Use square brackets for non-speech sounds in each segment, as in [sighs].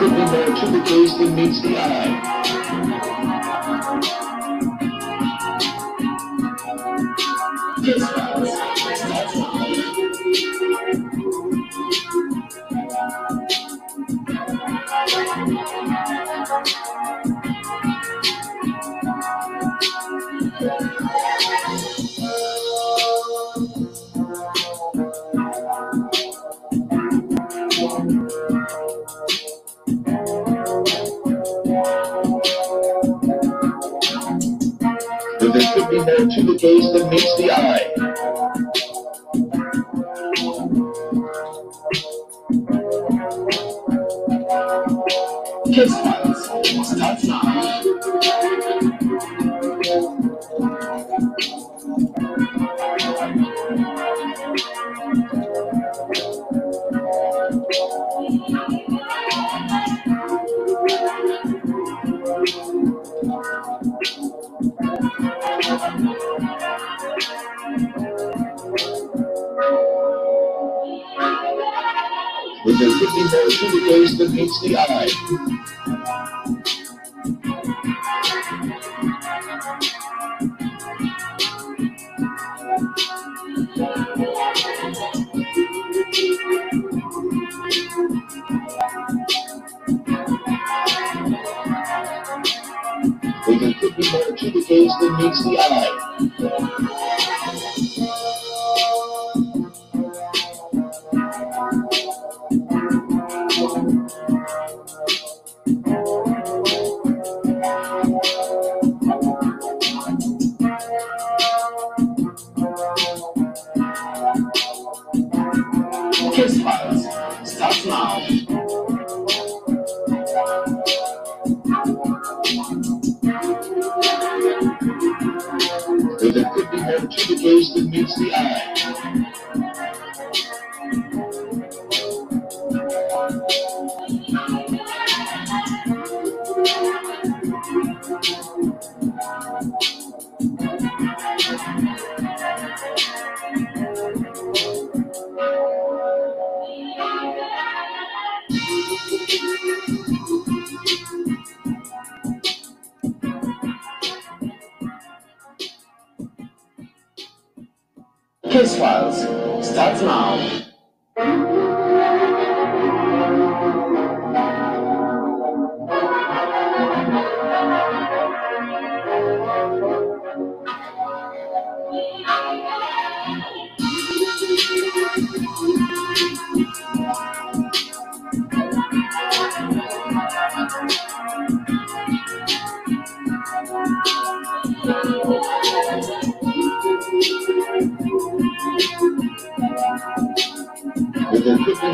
crippled to the gaze that meets the eye. face that meets the eye.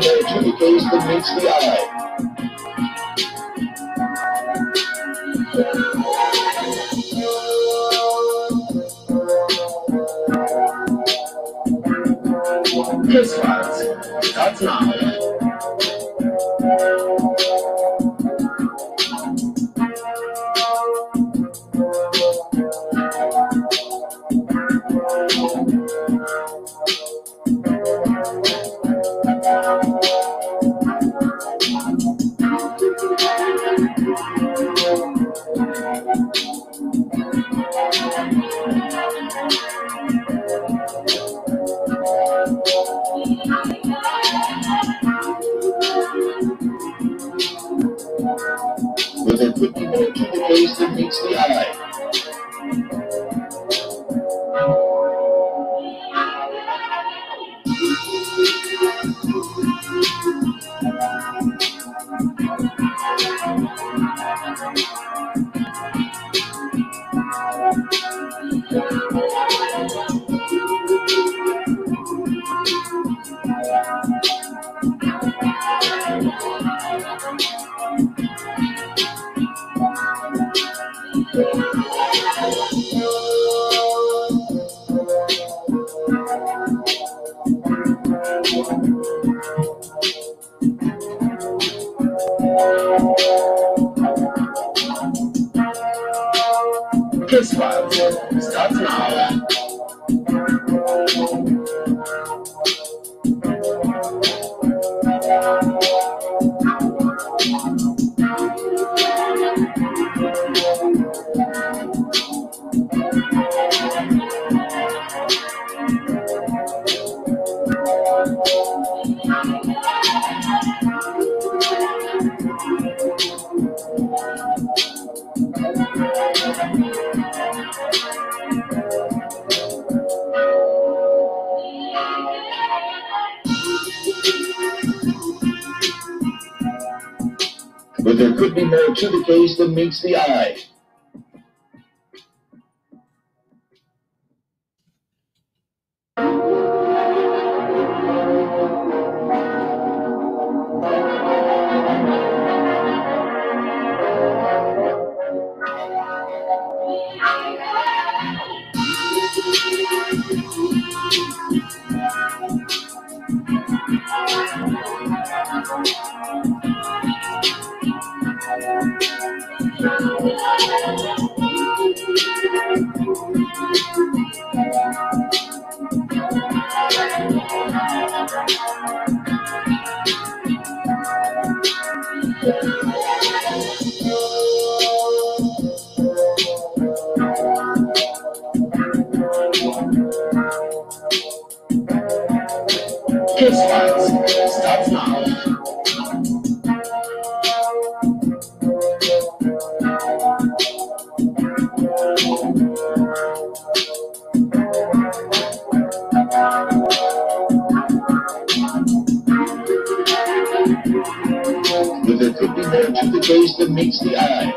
January the to that meets the eye. Kiss Files starts now. More to the case than meets the eye.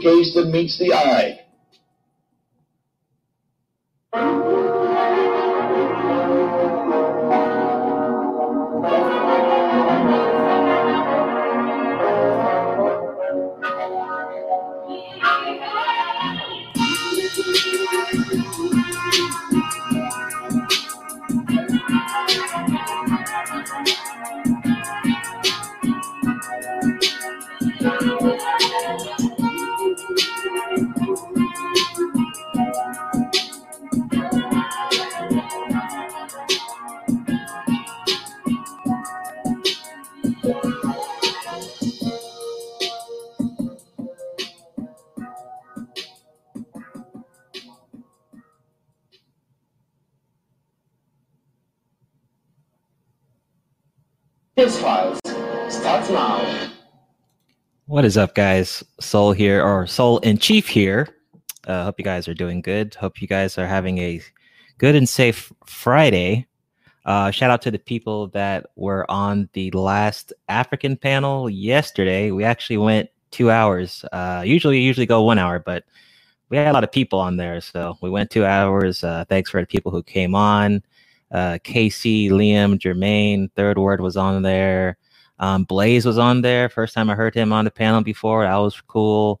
Case that meets the eye. Is up, guys? Soul here, or Soul in Chief here. Uh, hope you guys are doing good. Hope you guys are having a good and safe Friday. Uh, shout out to the people that were on the last African panel yesterday. We actually went two hours. Uh, usually, usually go one hour, but we had a lot of people on there, so we went two hours. Uh, thanks for the people who came on. Uh, Casey, Liam, Jermaine, Third Word was on there. Um, Blaze was on there. First time I heard him on the panel before. That was cool.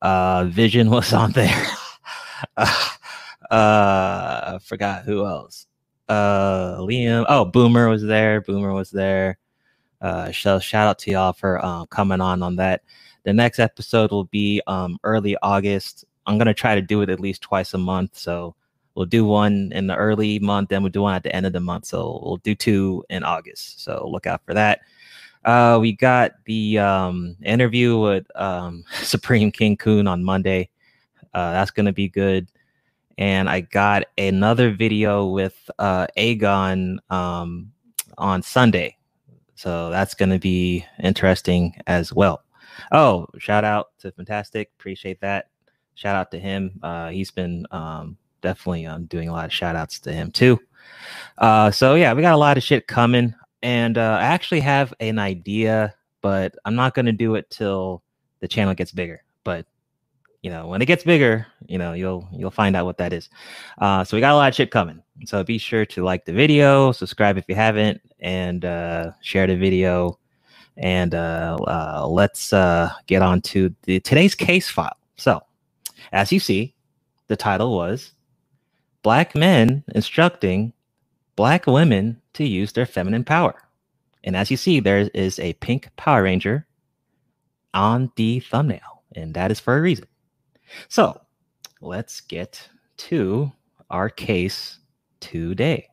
Uh, Vision [laughs] was on there. uh, I forgot who else. Uh, Liam. Oh, Boomer was there. Boomer was there. Uh, so shout out to y'all for uh, coming on on that. The next episode will be um, early August. I'm gonna try to do it at least twice a month. So we'll do one in the early month, then we'll do one at the end of the month. So we'll do two in August. So look out for that. Uh, we got the um, interview with um, [laughs] Supreme King Coon on Monday. Uh, that's gonna be good. And I got another video with uh, Aegon um, on Sunday, so that's gonna be interesting as well. Oh, shout out to Fantastic, appreciate that. Shout out to him. Uh, he's been um, definitely um, doing a lot of shout outs to him too. Uh, so yeah, we got a lot of shit coming, and uh, I actually have an idea, but I'm not gonna do it till the channel gets bigger. But you know, when it gets bigger, you know, you'll you'll find out what that is. Uh, so we got a lot of shit coming. So be sure to like the video, subscribe if you haven't, and uh, share the video. And uh, uh, let's uh, get on to the today's case file. So, as you see, the title was "Black Men Instructing Black Women to Use Their Feminine Power." And as you see, there is a pink Power Ranger on the thumbnail, and that is for a reason. So let's get to our case today.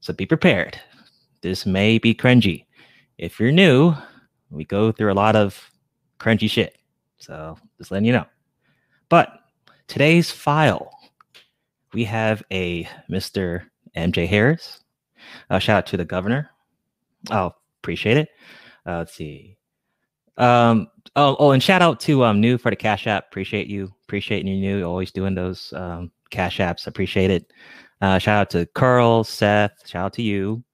So be prepared. This may be cringy. If you're new, we go through a lot of cringy shit. So just letting you know. But today's file, we have a Mr. MJ Harris. Uh, shout out to the governor. Oh, appreciate it. Uh, let's see. Um, oh, oh, and shout out to um new for the Cash App. Appreciate you. Appreciate you new. Always doing those um Cash Apps. Appreciate it. Uh, shout out to Curl, Seth. Shout out to you.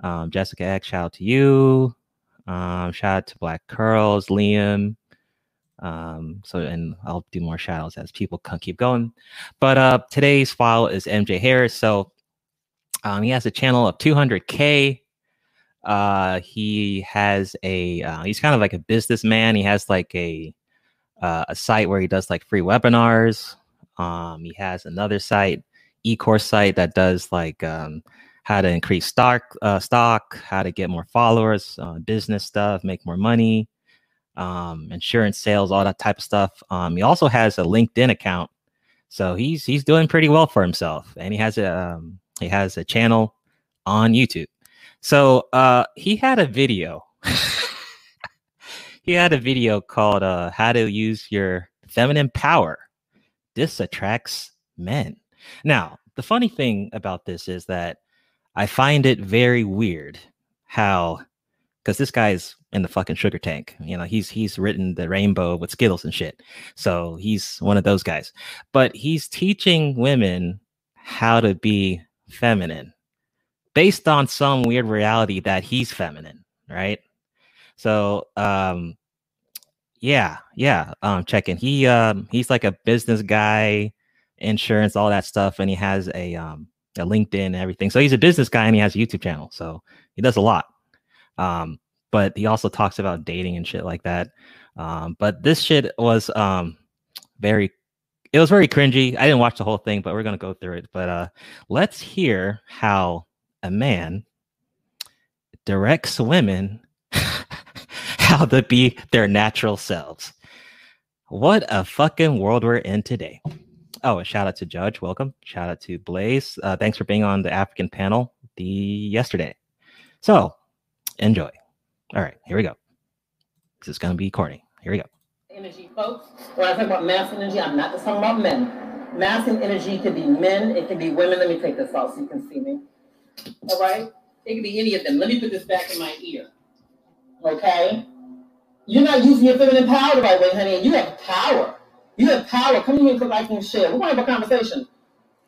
Um, Jessica X. Shout out to you. Um, shout out to Black Curls, Liam. Um, so and I'll do more shout outs as people can keep going. But uh today's file is MJ Harris. So um he has a channel of 200k uh, he has a uh, he's kind of like a businessman. He has like a uh, a site where he does like free webinars. Um, he has another site, e-course site that does like um, how to increase stock uh, stock, how to get more followers, uh, business stuff, make more money, um, insurance sales, all that type of stuff. Um, he also has a LinkedIn account, so he's he's doing pretty well for himself, and he has a um, he has a channel on YouTube. So uh, he had a video. [laughs] he had a video called uh, "How to Use Your Feminine Power." This attracts men. Now, the funny thing about this is that I find it very weird how, because this guy's in the fucking sugar tank. You know, he's he's written the rainbow with Skittles and shit. So he's one of those guys. But he's teaching women how to be feminine based on some weird reality that he's feminine, right? So um yeah, yeah, um checking. He um he's like a business guy, insurance, all that stuff, and he has a um a LinkedIn and everything. So he's a business guy and he has a YouTube channel. So he does a lot. Um, but he also talks about dating and shit like that. Um, but this shit was um very it was very cringy. I didn't watch the whole thing, but we're gonna go through it. But uh let's hear how a man directs women [laughs] how to be their natural selves. What a fucking world we're in today. Oh, a shout out to Judge. Welcome. Shout out to Blaze. Uh, thanks for being on the African panel the yesterday. So enjoy. All right, here we go. This is to be corny. Here we go. Energy, folks. When I talk about masculine energy, I'm not just talking about men. Masculine energy can be men, it can be women. Let me take this off so you can see me. All right? It can be any of them. Let me put this back in my ear. Okay? You're not using your feminine power the right way, honey. You have power. You have power. Come here and like and share. We're going to have a conversation.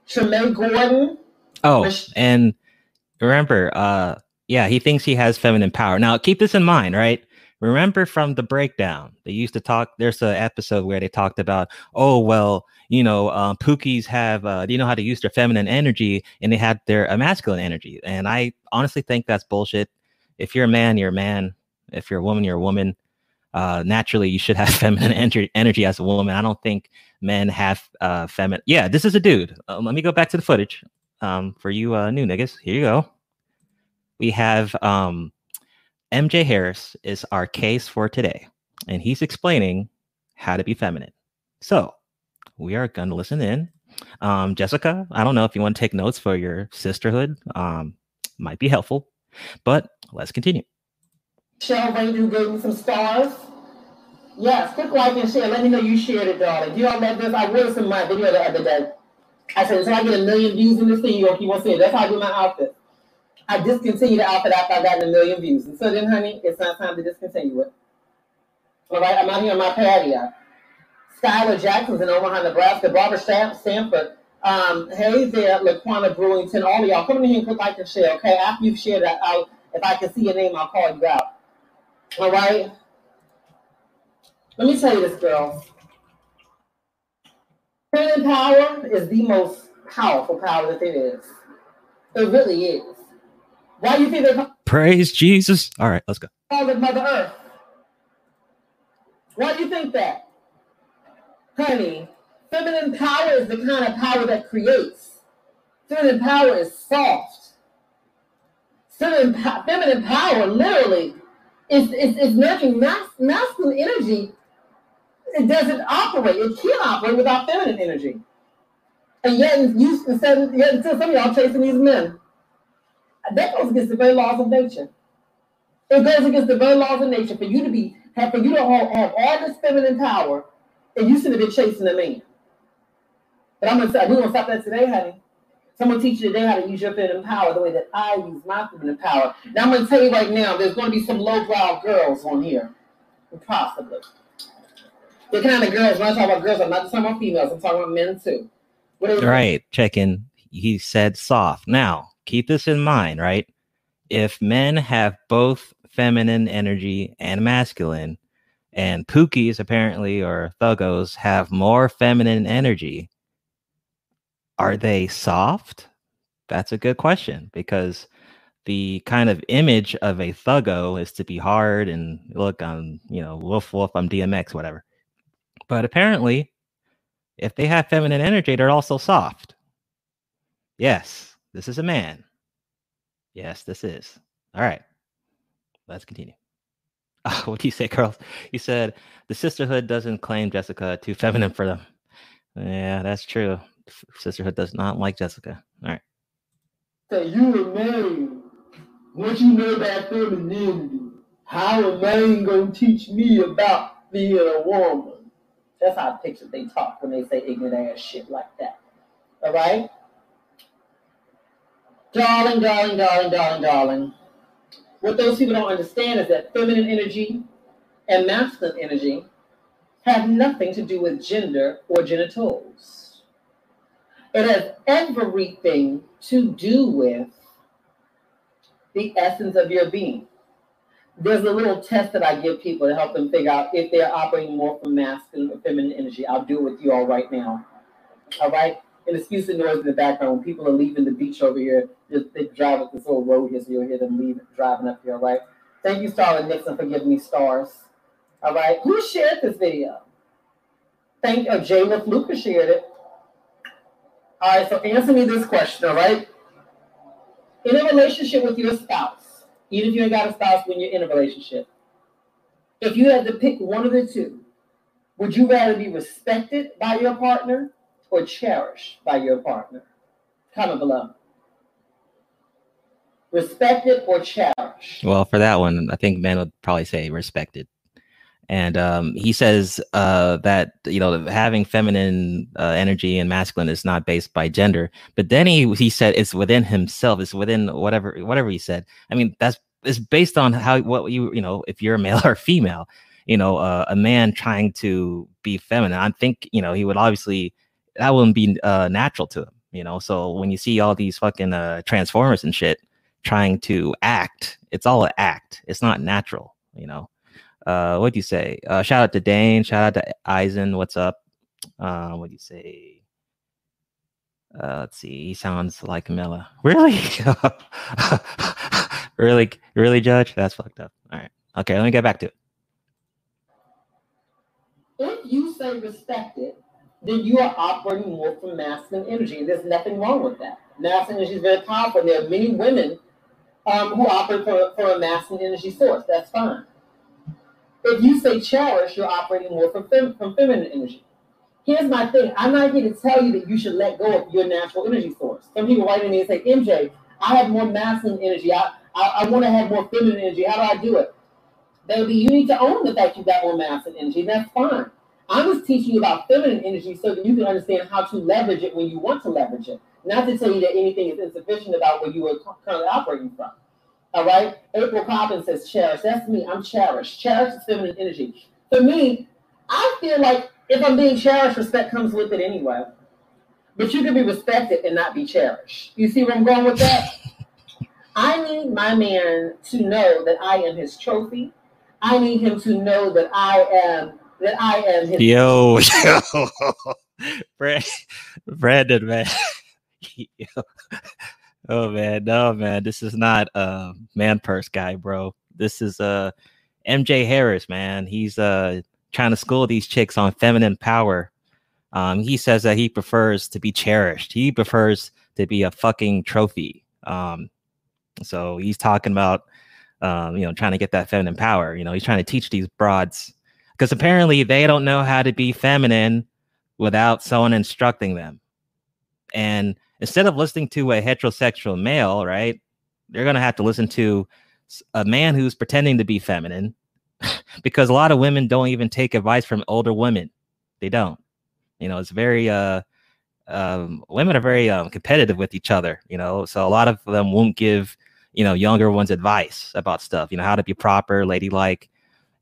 Tremaine Gordon. Oh, and remember, uh, yeah, he thinks he has feminine power. Now, keep this in mind, right? Remember from the breakdown, they used to talk. There's an episode where they talked about, oh, well, you know, um, Pookies have, uh, they know how to use their feminine energy and they had their uh, masculine energy. And I honestly think that's bullshit. If you're a man, you're a man. If you're a woman, you're a woman. Uh, naturally, you should have [laughs] feminine energy, energy as a woman. I don't think men have uh, feminine. Yeah, this is a dude. Um, let me go back to the footage um, for you uh, new niggas. Here you go. We have um, MJ Harris is our case for today, and he's explaining how to be feminine. So we are going to listen in. Um, Jessica, I don't know if you want to take notes for your sisterhood. Um, might be helpful, but let's continue. Shell who gave me some stars. Yes, click like and share. Let me know you shared it, darling. Do you don't let this. I this in my video the other day. I said, until I get a million views in this thing, you'll keep on saying that's how I do my outfit. I discontinued the outfit after I got a million views. And so then, honey, it's not time to discontinue it. All right, I'm out here on my patio. Skylar Jackson's in Omaha, Nebraska. Barbara Stanford. Um, hey there, Laquana Brewington. All of y'all, come in here and click like and share, okay? After you've shared that, if I can see your name, I'll call you out. All right? Let me tell you this, girls. Feminine power is the most powerful power that there is. It really is. Why do you think they call Praise Jesus. All right, let's go. it Mother Earth? Why do you think that? Honey, feminine power is the kind of power that creates. Feminine power is soft. Feminine, feminine power literally is, is, is nurturing mas- masculine energy. It doesn't operate. It can't operate without feminine energy. And yet, you said, yet until some of y'all chasing these men. That goes against the very laws of nature. It goes against the very laws of nature for you to be have for you to have, have all this feminine power, and you should have be chasing a man. But I'm gonna say we're gonna stop that today, honey. Someone teach you today how to use your feminine power the way that I use my feminine power. Now I'm gonna tell you right now, there's gonna be some low-brow girls on here, possibly. The kind of girls. When I talk about girls, I'm not just talking about females. I'm talking about men too. Right. Check in. He said soft. Now keep this in mind, right? If men have both feminine energy and masculine, and Pookies apparently or Thuggos have more feminine energy, are they soft? That's a good question because the kind of image of a thuggo is to be hard and look I'm, you know, woof woof, I'm DMX, whatever. But apparently, if they have feminine energy, they're also soft. Yes, this is a man. Yes, this is. All right. Let's continue. [laughs] Oh, what do you say, Carl? You said the sisterhood doesn't claim Jessica too feminine for them. Yeah, that's true. Sisterhood does not like Jessica. All right. So you a man. What you know about femininity? How a man gonna teach me about being a woman? That's how I picture they talk when they say ignorant ass shit like that. All right? Darling, darling, darling, darling, darling. What those people don't understand is that feminine energy and masculine energy have nothing to do with gender or genitals. It has everything to do with the essence of your being there's a little test that I give people to help them figure out if they're operating more from masculine or feminine energy. I'll do it with you all right now. All right? And excuse the noise in the background. When people are leaving the beach over here, just, they drive up this little road here, so you'll hear them leave, driving up here, right? Thank you, Starla Nixon, for giving me stars. All right? Who shared this video? Thank. Oh, Jayla Fluker shared it. All right, so answer me this question, all right? In a relationship with your spouse, even if you ain't got a spouse when you're in a relationship. If you had to pick one of the two, would you rather be respected by your partner or cherished by your partner? Comment below. Respected or cherished? Well, for that one, I think men would probably say respected. And um, he says uh, that you know having feminine uh, energy and masculine is not based by gender. But then he he said it's within himself. It's within whatever whatever he said. I mean that's it's based on how what you you know if you're a male [laughs] or female. You know, uh, a man trying to be feminine. I think you know he would obviously that wouldn't be uh, natural to them, You know, so when you see all these fucking uh, transformers and shit trying to act, it's all an act. It's not natural. You know uh, what do you say? Uh, shout out to Dane. Shout out to Eisen. What's up? Uh, what do you say? Uh, let's see. He sounds like Mela. [laughs] Really? [laughs] really? Really, Judge? That's fucked up. All right. Okay, let me get back to it. If you say respected, then you are operating more from masculine energy. And There's nothing wrong with that. Masculine energy is very powerful. And There are many women um, who operate from, from a masculine energy source. That's fine. If you say cherish, you're operating more from, fem- from feminine energy. Here's my thing. I'm not here to tell you that you should let go of your natural energy source. Some people write to me and say, MJ, I have more masculine energy. I, I, I want to have more feminine energy. How do I do it? Baby, you need to own the fact you've got more masculine energy. That's fine. I'm just teaching you about feminine energy so that you can understand how to leverage it when you want to leverage it. Not to tell you that anything is insufficient about where you are currently operating from. All right. April Cobbins says cherish. That's me. I'm cherished. Cherish is feminine energy. For me, I feel like if I'm being cherished, respect comes with it anyway. But you can be respected and not be cherished. You see where I'm going with that? [laughs] I need my man to know that I am his trophy. I need him to know that I am that I am his Yo, [laughs] yo. Brandon, man. [laughs] Yo. Oh man, no man, this is not a man purse guy, bro. This is uh MJ Harris, man. He's uh trying to school these chicks on feminine power. Um, he says that he prefers to be cherished. He prefers to be a fucking trophy. Um, so he's talking about um, you know, trying to get that feminine power. You know, he's trying to teach these broads because apparently they don't know how to be feminine without someone instructing them. And instead of listening to a heterosexual male, right, they're going to have to listen to a man who's pretending to be feminine [laughs] because a lot of women don't even take advice from older women. They don't. You know, it's very, uh, um, women are very um, competitive with each other, you know, so a lot of them won't give, you know, younger ones advice about stuff, you know, how to be proper, ladylike.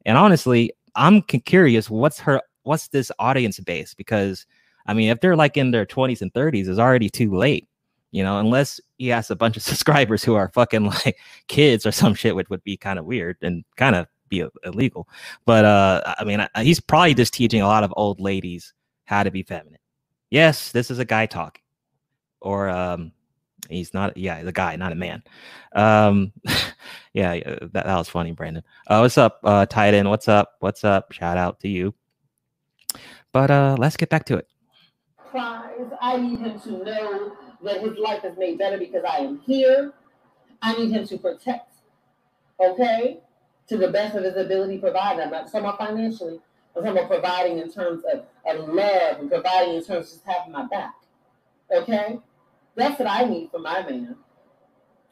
And honestly, I'm curious what's her, what's this audience base? Because I mean, if they're like in their 20s and 30s, it's already too late. You know, unless he has a bunch of [laughs] subscribers who are fucking like kids or some shit, which would be kind of weird and kind of be illegal. But uh, I mean, I- he's probably just teaching a lot of old ladies how to be feminine. Yes, this is a guy talking, or um, he's not. Yeah, the guy, not a man. Um, [laughs] yeah, that, that was funny, Brandon. Uh, what's up, uh, Titan? What's up? What's up? Shout out to you. But uh, let's get back to it. prize. I need him to know that his life is made better because I am here. I need him to protect, okay, to the best of his ability, provide. I'm not talking about financially. I'm talking about providing in terms of, of love and providing in terms of just having my back. Okay? That's what I need from my man.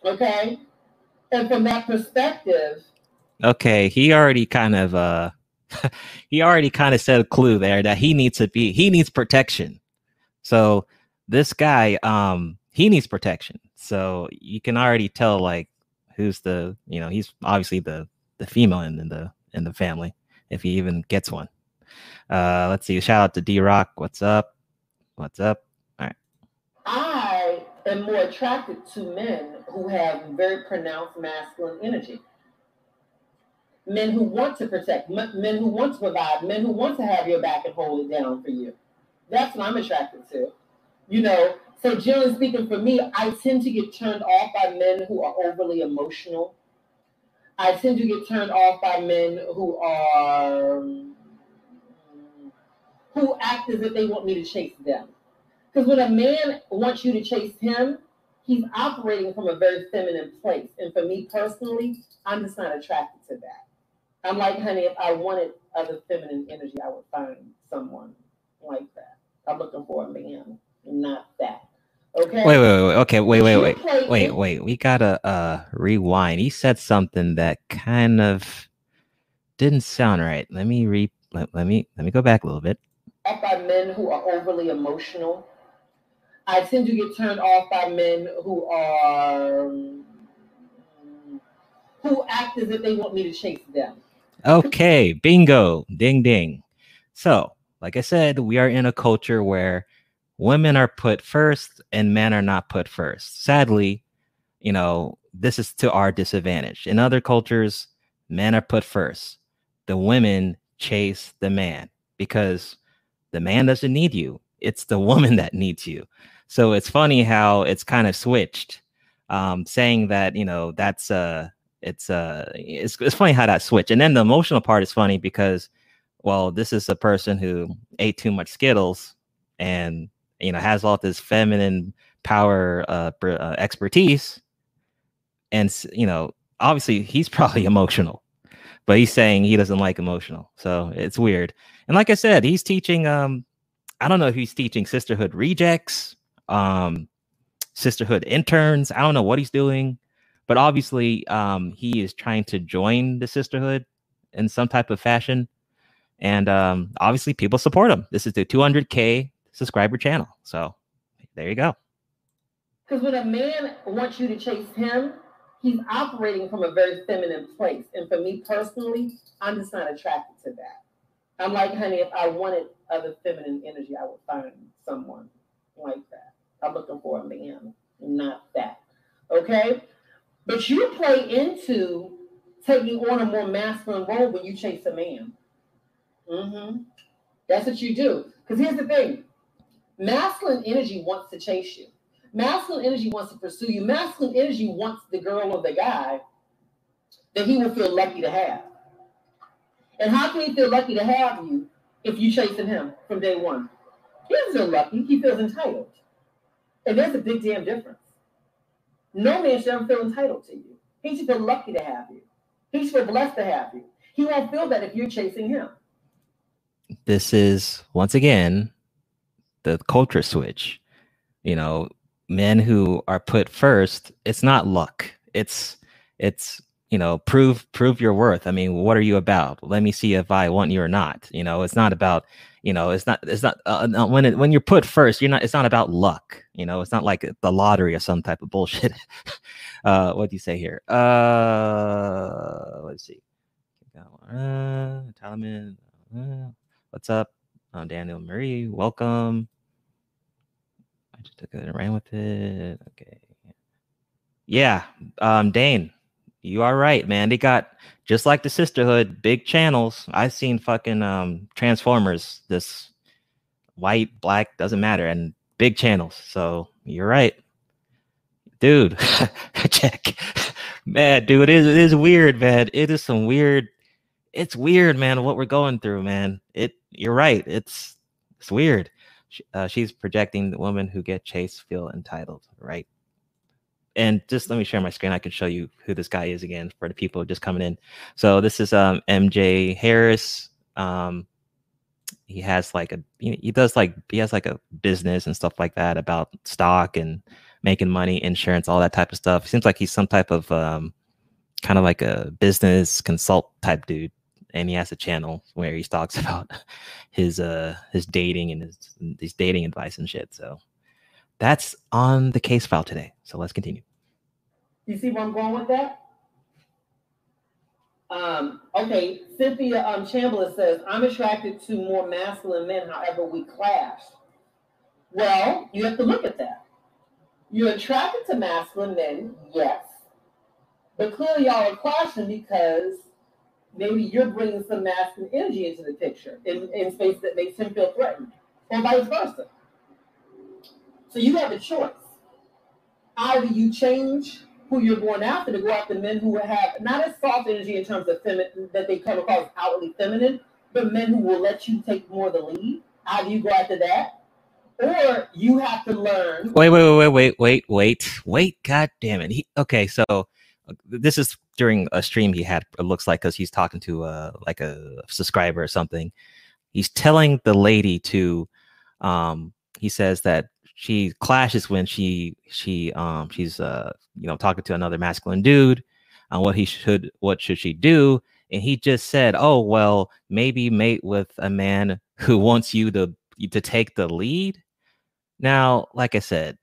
Okay? And from that perspective, Okay, he already kind of uh [laughs] he already kind of said a clue there that he needs to be he needs protection. So this guy um he needs protection. So you can already tell like who's the you know he's obviously the the female in, in the in the family if he even gets one. Uh let's see. Shout out to D Rock. What's up? What's up? Am more attracted to men who have very pronounced masculine energy. Men who want to protect, men who want to provide, men who want to have your back and hold it down for you. That's what I'm attracted to. You know, so generally speaking, for me, I tend to get turned off by men who are overly emotional. I tend to get turned off by men who are who act as if they want me to chase them. Because when a man wants you to chase him, he's operating from a very feminine place. And for me personally, I'm just not attracted to that. I'm like, honey, if I wanted other feminine energy, I would find someone like that. I'm looking for a man, not that. Okay. Wait, wait, wait. Okay, wait, wait, wait. Wait, wait. We gotta uh rewind. He said something that kind of didn't sound right. Let me re let, let me let me go back a little bit. off by men who are overly emotional. I tend to get turned off by men who are who act as if they want me to chase them. Okay, bingo, ding ding. So, like I said, we are in a culture where women are put first and men are not put first. Sadly, you know, this is to our disadvantage. In other cultures, men are put first. The women chase the man because the man doesn't need you. It's the woman [laughs] that needs you. So it's funny how it's kind of switched, um, saying that you know that's uh it's uh it's, it's funny how that switch and then the emotional part is funny because well this is a person who ate too much skittles and you know has all this feminine power uh, uh expertise. And you know obviously he's [laughs] probably emotional but he's saying he doesn't like emotional. So it's weird. And like i said he's teaching um i don't know if he's teaching sisterhood rejects um sisterhood interns i don't know what he's doing but obviously um he is trying to join the sisterhood in some type of fashion. And um, obviously, people support him. This is the 200K subscriber channel. So there you go. Because when a man wants you to chase him, he's operating from a very feminine place. And for me personally, I'm just not attracted to that. I'm like, honey, if I wanted other feminine energy, I would find someone like that. I'm looking for a man, not that. Okay? But you play into taking on a more masculine role when you chase a man. Mm-hmm. That's what you do. Because here's the thing masculine energy wants to chase you, masculine energy wants to pursue you, masculine energy wants the girl or the guy that he will feel lucky to have. And how can he feel lucky to have you if you chasing him from day one? He doesn't feel lucky, he feels entitled. And there's a big damn difference. No man should ever feel entitled to you. He should feel lucky to have you. He should feel blessed to have you. He won't feel that if you're chasing him. This is once again the culture switch. You know, men who are put first, it's not luck. It's it's you know, prove prove your worth. I mean, what are you about? Let me see if I want you or not. You know, it's not about you know, it's not it's not uh, when it when you're put first, you're not. It's not about luck. You know, it's not like the lottery or some type of bullshit. [laughs] uh, what do you say here? Uh, let's see. Uh, Talaman, uh, what's up? Uh, Daniel Marie, welcome. I just took it and ran with it. Okay. Yeah, um, Dane, you are right, man. They got just like the sisterhood, big channels. I've seen fucking um Transformers, this white, black, doesn't matter, and big channels. So you're right. Dude, [laughs] check. man, dude, it is, it is weird, man. It is some weird, it's weird, man, what we're going through, man. It you're right. It's it's weird. Uh, she's projecting the woman who get chased feel entitled, right? And just let me share my screen. I can show you who this guy is again for the people just coming in. So this is um, MJ Harris. Um, he has like a he does like he has like a business and stuff like that about stock and making money, insurance, all that type of stuff. Seems like he's some type of um, kind of like a business consult type dude. And he has a channel where he talks [laughs] about his uh his dating and his his dating advice and shit. So that's on the case file today. So let's continue. You see where I'm going with that? Um, okay, Cynthia um, Chamberlain says, I'm attracted to more masculine men, however, we clash. Well, you have to look at that. You're attracted to masculine men, yes. But clearly, y'all are clashing because maybe you're bringing some masculine energy into the picture in, in space that makes him feel threatened, or vice versa. So you have a choice. Either you change who you're going after to go after men who have not as soft energy in terms of feminine that they come across outwardly feminine, but men who will let you take more of the lead. Either you go after that, or you have to learn. Wait, wait, wait, wait, wait, wait, wait. God damn it. He, okay, so uh, this is during a stream he had. It looks like because he's talking to uh like a subscriber or something. He's telling the lady to, um, he says that she clashes when she she um she's uh you know talking to another masculine dude on what he should what should she do? And he just said oh well maybe mate with a man [laughs] who wants you to to take the lead? Now like i said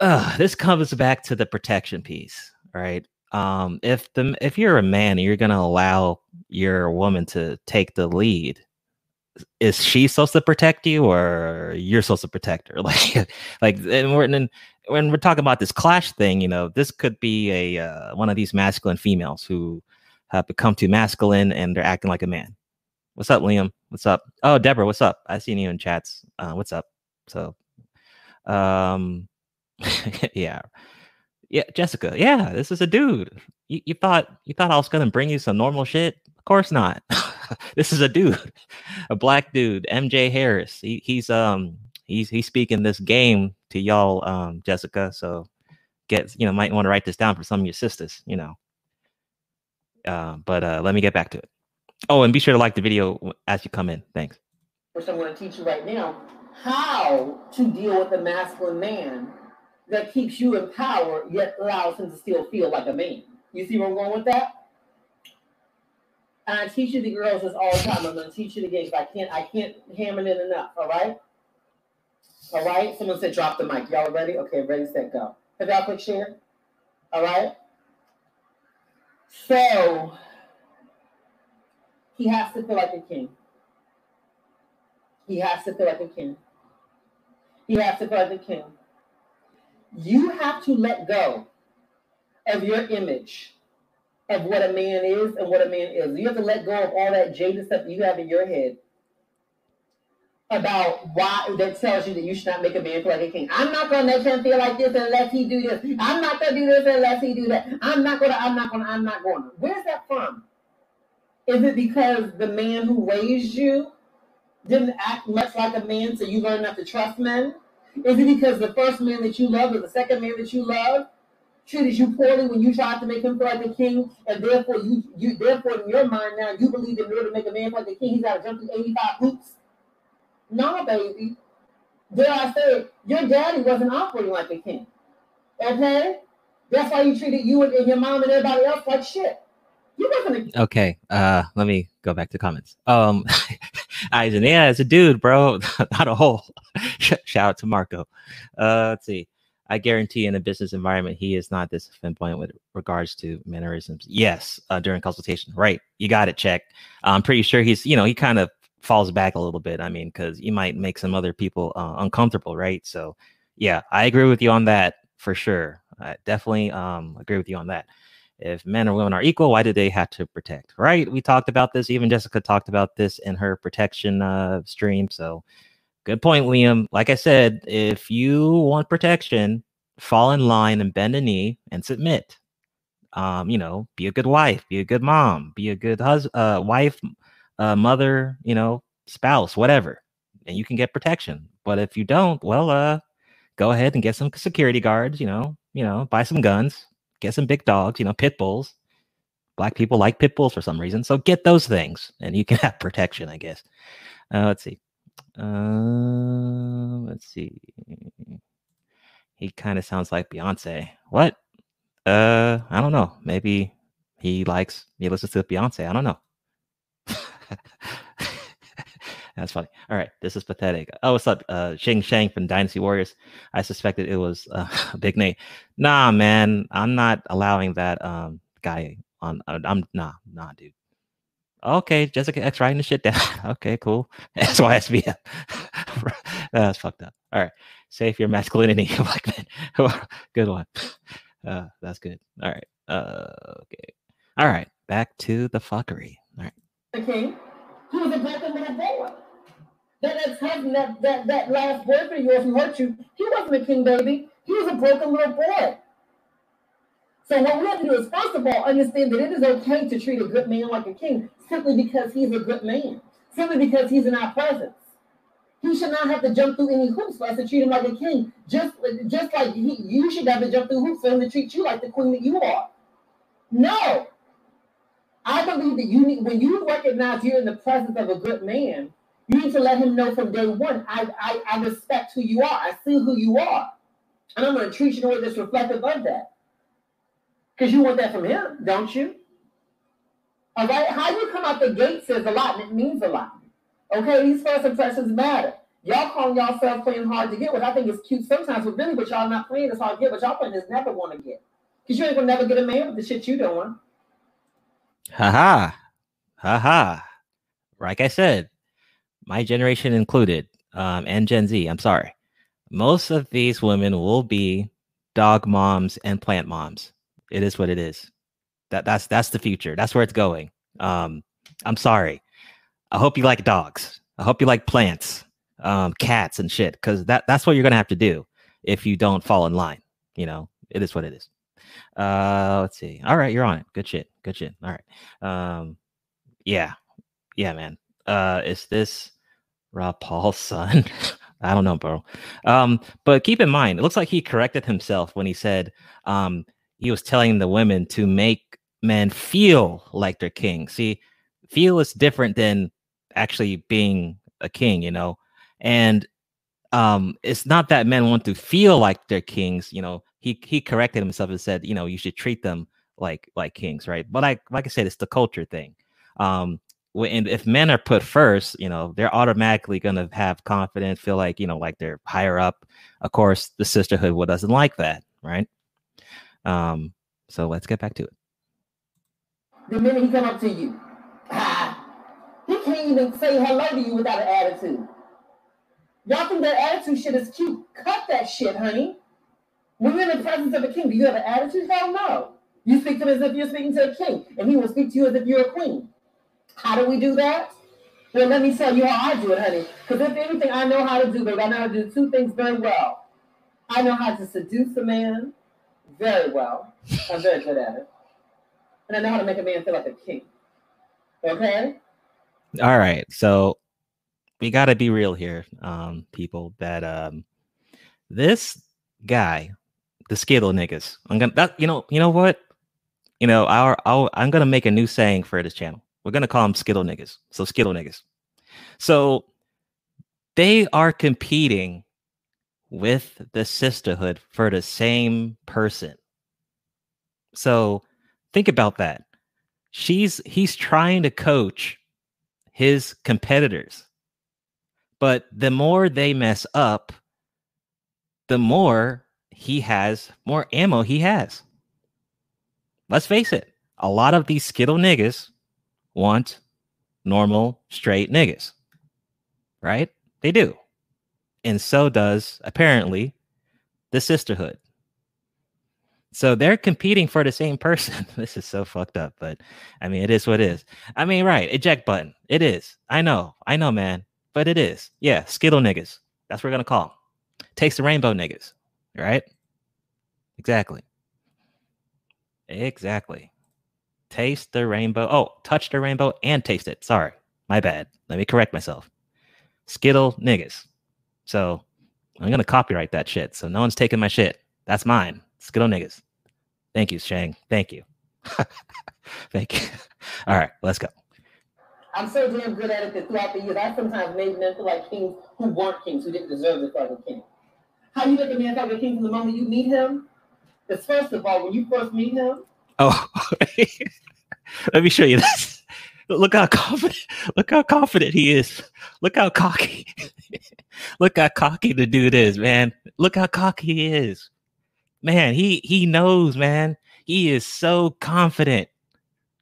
uh, this comes back to the protection piece right? Um if the if you're a man and you're to allow your woman to take the lead is she supposed to protect you or you're supposed to protect her? [laughs] Like like and we're and when we're talking about this clash thing you know this could be a uh, one of these masculine females who have become too masculine and they're acting like a man. What's up liam? What's up? Oh deborah what's up? I seen you in chats. Uh, what's up? So um [laughs] yeah. Yeah jessica yeah this is a dude. You, you thought you thought i was gonna bring you some normal shit? Of course not [laughs] [laughs] this is a dude, a black dude, MJ Harris. He, he's um he's he's speaking this game to y'all, um, Jessica. So get you know might want to write this down for some of your sisters, you know. Uh, but uh, let me get back to it. Oh, and be sure to like the video as you come in. Thanks. Which I'm going to teach you right now how to deal with a masculine man that keeps you in power yet allows him to still feel like a man. You see where I'm going with that? I teach you the girls this all the time. I'm gonna teach you the games. I can't I can't hammer it enough, all right? All right. Someone said drop the mic. Y'all ready? Okay, ready, set, go. Have y'all click share? All right. So he has to feel like a king. He has to feel like a king. He has to feel like a king. You have to let go of your image of what a man is and what a man is. You have to let go of all that jaded stuff you have in your head about why that tells you that you should not make a man feel like a king. I'm not gonna make him feel like this unless he do this. I'm not gonna do this unless he do that. I'm not gonna, I'm not gonna, I'm not gonna. Where's that from? Is it because the man who raised you didn't act much like a man, so you learn not to trust men? Is it because the first man that you love or the second man that you loved treated you poorly when you tried to make him feel like a king, and therefore you, you therefore in your mind now you believe in order to make a man feel like a king, he's got to jump through 85 hoops? No, baby. Dare I say, your daddy wasn't operating like a king. Okay? That's why he treated you and, and your mom and everybody else like shit. You wasn't a Okay, uh, let me go back to comments. Um, [laughs] Eisen, yeah, it's a dude, bro, [laughs] not a hole. [laughs] Shout out to Marco. Uh, let's see. I guarantee in a business environment, he is not this flamboyant with regards to mannerisms. Yes, uh, during consultation, right? You got it. Check. I'm pretty sure he's, you know, he kind of falls back a little bit. I mean, because you might make some other people uh, uncomfortable, right? So, yeah, I agree with you on that for sure. I definitely um, agree with you on that. If men and women are equal, why do they have to protect? Right? We talked about this. Even Jessica talked about this in her protection uh, stream. So, good point, Liam. Like I said, if you want protection, fall in line and bend a knee and submit. Um, you know, be a good wife, be a good mom, be a good husband, uh, wife, uh, mother, you know, spouse, whatever, and you can get protection. But if you don't, well, uh, go ahead and get some security guards. You know, you know, buy some guns, get some big dogs. You know, pit bulls. Black people like pit bulls for some reason, so get those things, and you can [laughs] have protection. I guess. Uh, let's see. Uh, let's see. He kind of sounds like Beyonce. What? Uh, I don't know. Maybe he likes he listens to Beyonce. I don't know. [laughs] That's funny. All right, this is pathetic. Oh, what's up, uh, Shing Shang from Dynasty Warriors? I suspected it was uh, [laughs] Big Nate. Nah, man, I'm not allowing that um guy on. I'm nah, nah, dude. Okay, Jessica X writing the shit down. [laughs] okay, cool. [laughs] SYSBM. [laughs] That's fucked up. All right, safe your masculinity, black man. good one. Uh, that's good. All right. Uh, okay. All right. Back to the fuckery. All right. king. He was a broken little boy. That ex-husband, that, that, that last boyfriend of yours hurt you, he wasn't a king, baby. He was a broken little boy. So what we have to do is, first of all, understand that it is okay to treat a good man like a king simply because he's a good man, simply because he's in our presence. He should not have to jump through any hoops for us to treat him like a king, just, just like he, you should have to jump through hoops for him to treat you like the queen that you are. No. I believe that you need, when you recognize you're in the presence of a good man, you need to let him know from day one, I, I, I respect who you are. I see who you are. And I'm going to treat you in a way that's reflective of that. Because you want that from him, don't you? All right. How you come out the gate says a lot, and it means a lot. Okay, these first impressions matter. Y'all calling yourself playing hard to get, which I think is cute sometimes, but really, but y'all not playing as hard to get, but y'all playing is never to get. Because you ain't gonna never get a man with the shit you doing. Ha ha. Ha ha. Like I said, my generation included, um, and Gen Z, I'm sorry. Most of these women will be dog moms and plant moms. It is what it is. That that's that's the future. That's where it's going. Um, I'm sorry. I hope you like dogs. I hope you like plants, um, cats and shit, because that that's what you're gonna have to do if you don't fall in line. You know, it is what it is. Uh, let's see. All right, you're on it. Good shit. Good shit. All right. Um, yeah, yeah, man. Uh, is this Rob Paul's son? [laughs] I don't know, bro. Um, but keep in mind, it looks like he corrected himself when he said um he was telling the women to make men feel like they're king. See, feel is different than actually being a king, you know. And um it's not that men want to feel like they're kings, you know. He he corrected himself and said, you know, you should treat them like like kings, right? But like like I said, it's the culture thing. Um, and if men are put first, you know, they're automatically going to have confidence, feel like, you know, like they're higher up. Of course, the sisterhood doesn't like that, right? Um, so let's get back to it. The minute he come up to you, ah, he can't even say hello to you without an attitude. Y'all think that attitude shit is cute. Cut that shit, honey. When you're in the presence of a king, do you have an attitude? Hell no. You speak to him as if you're speaking to a king, and he will speak to you as if you're a queen. How do we do that? Well, let me tell you how I do it, honey. Because if anything, I know how to do, baby. I know how to do two things very well. I know how to seduce a man very well. I'm very good at it. And I know how to make a man feel like a king. Okay? All right. So we got to be real here, um, people. That um, this guy, the Skittle niggas, I'm gonna that you know you know what, you know our, our I'm gonna make a new saying for this channel. We're gonna call them Skittle niggas. So Skittle niggas. So they are competing with the sisterhood for the same person. So think about that. She's he's trying to coach his competitors. But the more they mess up, the more he has, more ammo he has. Let's face it, a lot of these Skittle niggas want normal, straight niggas, right? They do. And so does apparently the sisterhood. So they're competing for the same person. [laughs] this is so fucked up, but I mean, it is what it is. I mean, right, eject button. It is. I know. I know, man, but it is. Yeah, Skittle niggas. That's what we're to call them. Takes the rainbow niggas, right? Exactly. Exactly. Taste the rainbow. Oh, touch the rainbow and taste it. Sorry. My bad. Let me correct myself. Skittle niggas. So I'm to copyright that shit. So no one's taking my shit. That's mine. Skittle niggas. Thank you, Shang. Thank you. [laughs] Thank you. [laughs] All right, let's go. I'm so damn good at it that throughout the years, I sometimes made men feel like kings who weren't kings, who didn't deserve the fucking king. How you make a man feel like a king from the moment you meet him? Because first of all, when you first meet him. Oh, [laughs] let me show you this. Look how confident. Look how confident he is. Look how cocky. look how cocky the dude is, man. Look how cocky he is man, he he knows, man. He is so confident.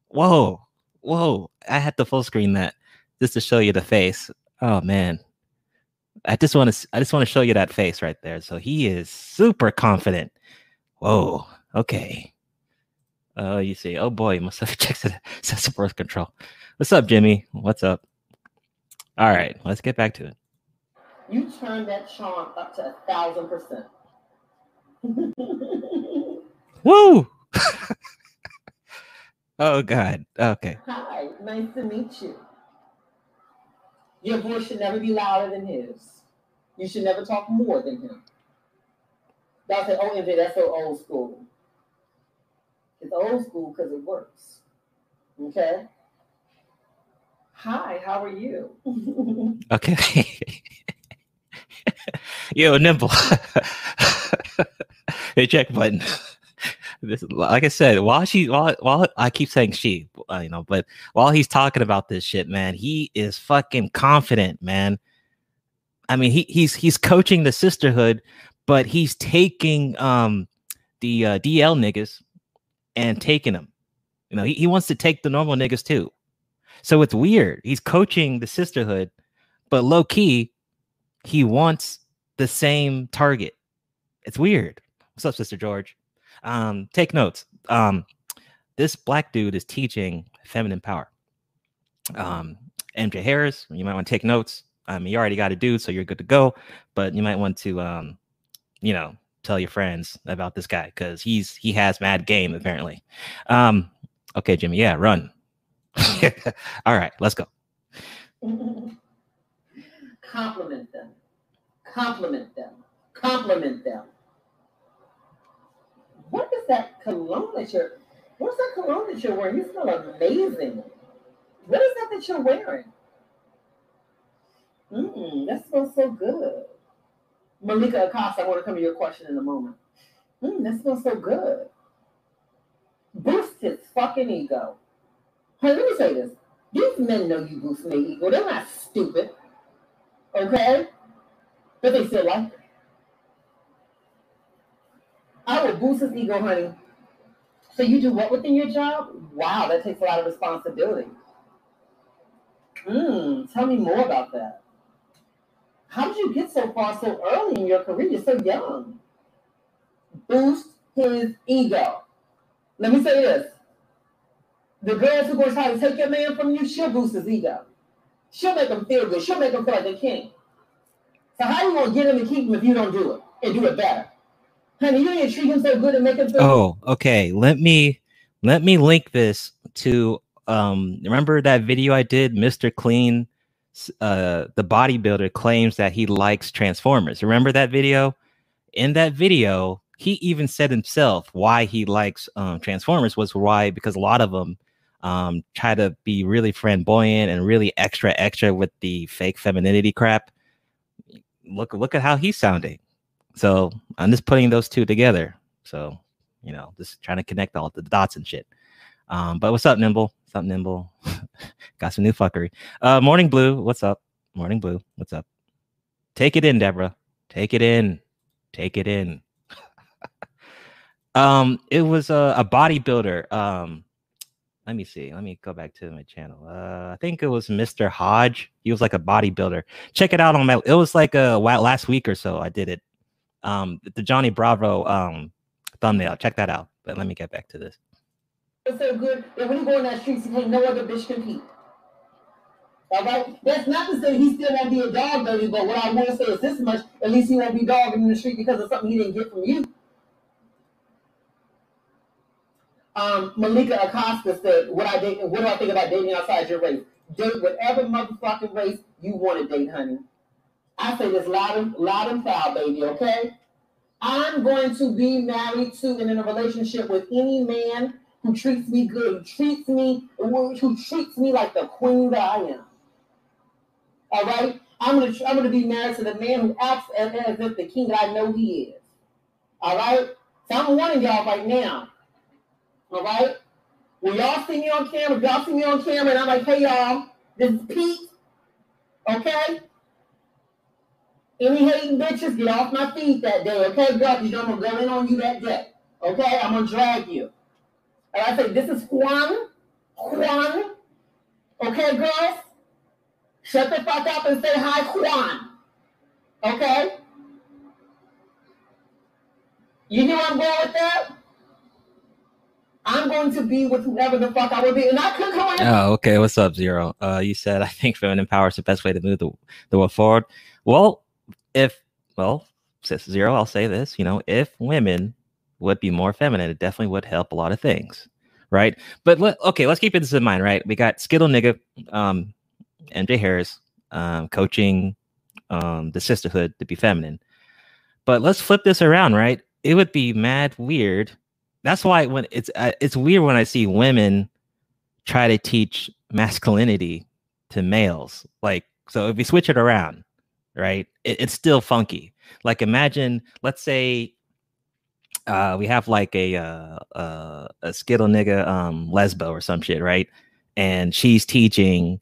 Whoa, whoa! I had to full screen that just to show you the face. Oh man, I just want to I just want to show you that face right there. So he is super confident. Whoa. Okay. Oh, uh, you see. Oh boy, must have [laughs] checked the birth control. What's up, Jimmy? What's up? All right, let's get back to it. You turned that charm up to a thousand percent. Woo! [laughs] oh God. Okay. Hi, nice to meet you. Your voice should never be louder than his. You should never talk more than him. Y'all say, oh, MJ, that's so old school. It's old school because it works. Okay? Hi, how are you? okay. [laughs] Yo, Nimble [laughs] eject button. [laughs] this, like I said, while she, while, while I keep saying she, uh, you know, but while he's talking about this shit, man, he is fucking confident, man. I mean, he he's he's coaching the sisterhood, but he's taking um the uh, DL niggas and taking them. You know, he, he wants to take the normal niggas too. So it's weird. He's coaching the sisterhood, but low key, he wants the same target. It's weird. What's up, Sister George? Um, take notes. Um, this black dude is teaching feminine power. Um, MJ Harris, you might want to take notes. I mean, you already got a dude, so you're good to go. But you might want to, um, you know, tell your friends about this guy because he's he has mad game apparently. Um, okay, Jimmy, yeah, run. [laughs] All right, let's go. [laughs] Compliment them. Compliment them. Compliment them what is that cologne that you're what's that cologne that you're wearing? You smell amazing. What is that that you're wearing? Mmm, that smells so good. Malika Acosta, I want to come to your question in a moment. Mmm, that smells so good. Boost his fucking ego. Hey, let me say this. These men know you boost their ego. They're not stupid. Okay? But they still like it. I will boost his ego, honey. So you do what within your job? Wow, that takes a lot of responsibility. Mm, tell me more about that. How did you get so far so early in your career? You're so young. Boost his ego. Let me say this. The girls who to try to take your man from you, she'll boost his ego. She'll make him feel good. She'll make him feel like a king. So how you gonna get him and keep him if you don't do it and do it better? Honey, you treat him so good and make him feel Oh, okay. Let me let me link this to um remember that video I did, Mr. Clean uh the bodybuilder claims that he likes Transformers. Remember that video? In that video, he even said himself why he likes um Transformers was why because a lot of them um try to be really flamboyant and really extra extra with the fake femininity crap. Look look at how he's sounding. So I'm just putting those two together. So, you know, just trying to connect all the dots and shit. Um, but what's up, Nimble? What's up, Nimble? [laughs] Got some new fuckery. Uh, Morning Blue, what's up? Morning Blue, what's up? Take it in, Deborah. Take it in. Take it in. [laughs] um, it was a, a bodybuilder. Um, let me see. Let me go back to my channel. Uh, I think it was Mr. Hodge. He was like a bodybuilder. Check it out on my. It was like a wa- last week or so. I did it um the Johnny Bravo um thumbnail. Check that out. But let me get back to this. It's so good that when you go in that street, you can't no other bitch compete. All right? That's not to say he still won't be a dog, baby, but what I want to say is this much at least he won't be dogging in the street because of something he didn't get from you. Um, Malika Acosta said, "What I date? What do I think about dating outside your race? Date whatever motherfucking race you want to date, honey. I say this loud and loud and proud, baby. Okay? I'm going to be married to and in a relationship with any man who treats me good, who treats me, who treats me like the queen that I am. All right? I'm gonna I'm gonna be married to the man who acts as, as if the king that I know he is. All right? So I'm warning y'all right now. All right? When y'all see me on camera, y'all see me on camera and I'm like, hey y'all, this is Pete. Okay? Any hating bitches, get off my feet that day, okay, girl? Because I'm gonna go in on you that day. Okay? I'm gonna drag you. And I say, this is Juan. Juan. Okay, girls? Shut the fuck up and say hi, Juan. Okay? You know I'm going with that? I'm going to be with whoever the fuck I will be. And I could come in. Oh, okay. What's up, Zero? Uh, you said I think feminine power is the best way to move the the world forward. Well, if well, sis Zero, I'll say this. You know, if women would be more feminine, it definitely would help a lot of things, right? But okay, let's keep this in mind, right? We got Skittle Nigga, um, MJ Harris, um, coaching um the sisterhood to be feminine. But let's flip this around, right? It would be mad weird. That's why when it's uh, it's weird when I see women try to teach masculinity to males. Like, so if we switch it around, right, it, it's still funky. Like, imagine, let's say, uh, we have like a uh, uh, a skittle nigga um, lesbo or some shit, right? And she's teaching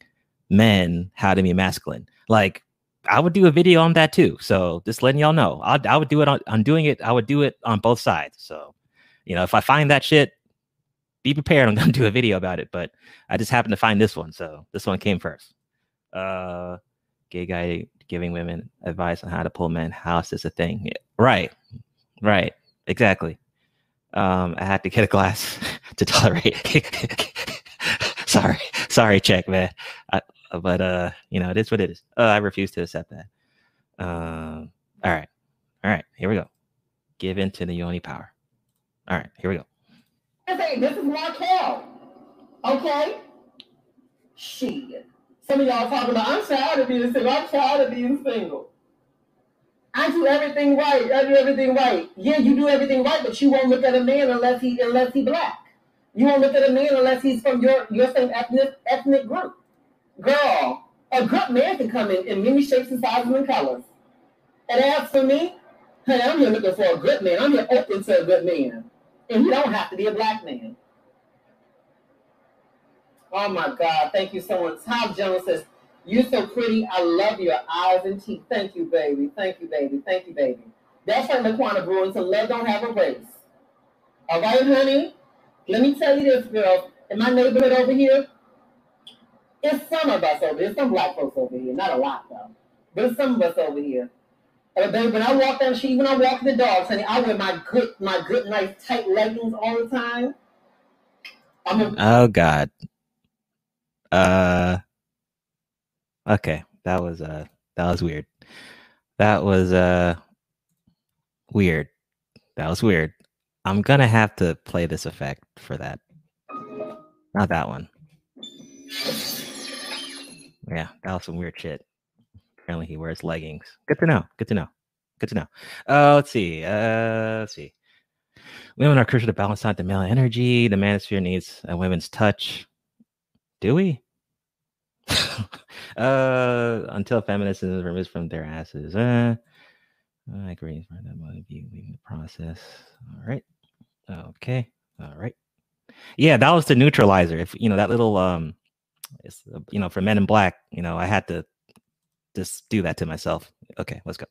men how to be masculine. Like, I would do a video on that too. So just letting y'all know, I I would do it on. I'm doing it. I would do it on both sides. So, you know, if I find that shit, be prepared. I'm gonna [laughs] do a video about it. But I just happened to find this one, so this one came first. Uh, gay guy giving women advice on how to pull men. House is a thing, Yeah, right? Right, exactly. Um, I had to get a glass [laughs] to tolerate. [laughs] sorry, sorry, check, man. I, but uh, you know, it is what it is. Uh, I refuse to accept that. Um, all right, all right, here we go. Give in to the yoni power. All right, here we go. This is Markel. Okay? Shit. Some of y'all talking about, I'm tired of being single. I'm tired of being single. I do everything right. I do everything right. Yeah, you do everything right, but you won't look at a man unless he unless he black. You won't look at a man unless he's from your your same ethnic ethnic group. Girl, a good man can come in in many shapes and sizes and colors. And as for me, hey, I'm here looking for a good man. I'm here open to a good man. And he don't have to be a black man. Oh my God. Thank you so much. Top General says, You're so pretty. I love your eyes and teeth. Thank you, baby. Thank you, baby. Thank you, baby. That's like Laquana Brewing. So love don't have a race. All right, honey? Let me tell you this, girl. In my neighborhood over here, it's some of us over here. Some black folks over here. Not a lot, though. But it's some of us over here. Uh, baby, when I walk down the street, when I walk the dogs, honey, I wear my good, my good, nice, tight leggings all the time. I'm a, Oh God. Uh. Okay, that was uh that was weird. That was uh weird. That was weird. I'm gonna have to play this effect for that. Not that one. Yeah, that was some weird shit. Apparently he wears leggings. Good to know. Good to know. Good to know. Uh, let's see. Uh, let's see. Women are crucial to balance out the male energy. The manosphere needs a women's touch. Do we? [laughs] uh, until feminism is removed from their asses. Uh, I agree. For that point of view, leaving the process. All right. Okay. All right. Yeah, that was the neutralizer. If you know that little um, it's uh, you know for Men in Black. You know, I had to just do that to myself. Okay, let's go.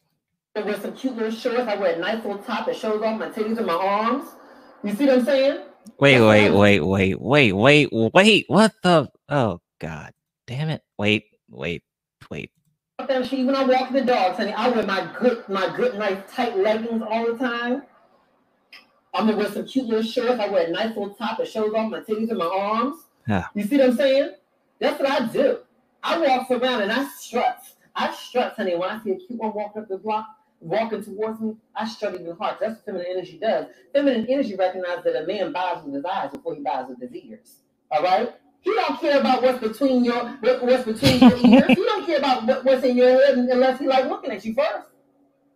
I wear some cute little shorts. I wear a nice little top that shows off my titties and my arms. You see what I'm saying? Wait, [laughs] wait, wait, wait, wait, wait, wait. What the? Oh God, damn it! Wait, wait, wait. Down the when I walk the dogs, honey, I wear my good, my good, nice, tight leggings all the time. I'm gonna wear some cute little shorts. I wear a nice little top that shows off my titties and my arms. Yeah. You see what I'm saying? That's what I do. I walk around and I strut. I strut, honey. When I see a cute one walking up the block, walking towards me, I struggle even harder. That's what feminine energy does. Feminine energy recognizes that a man buys with his eyes before he buys with his ears. All right? He don't care about what's between your what, what's between your ears. He don't care about what, what's in your head unless he like looking at you first.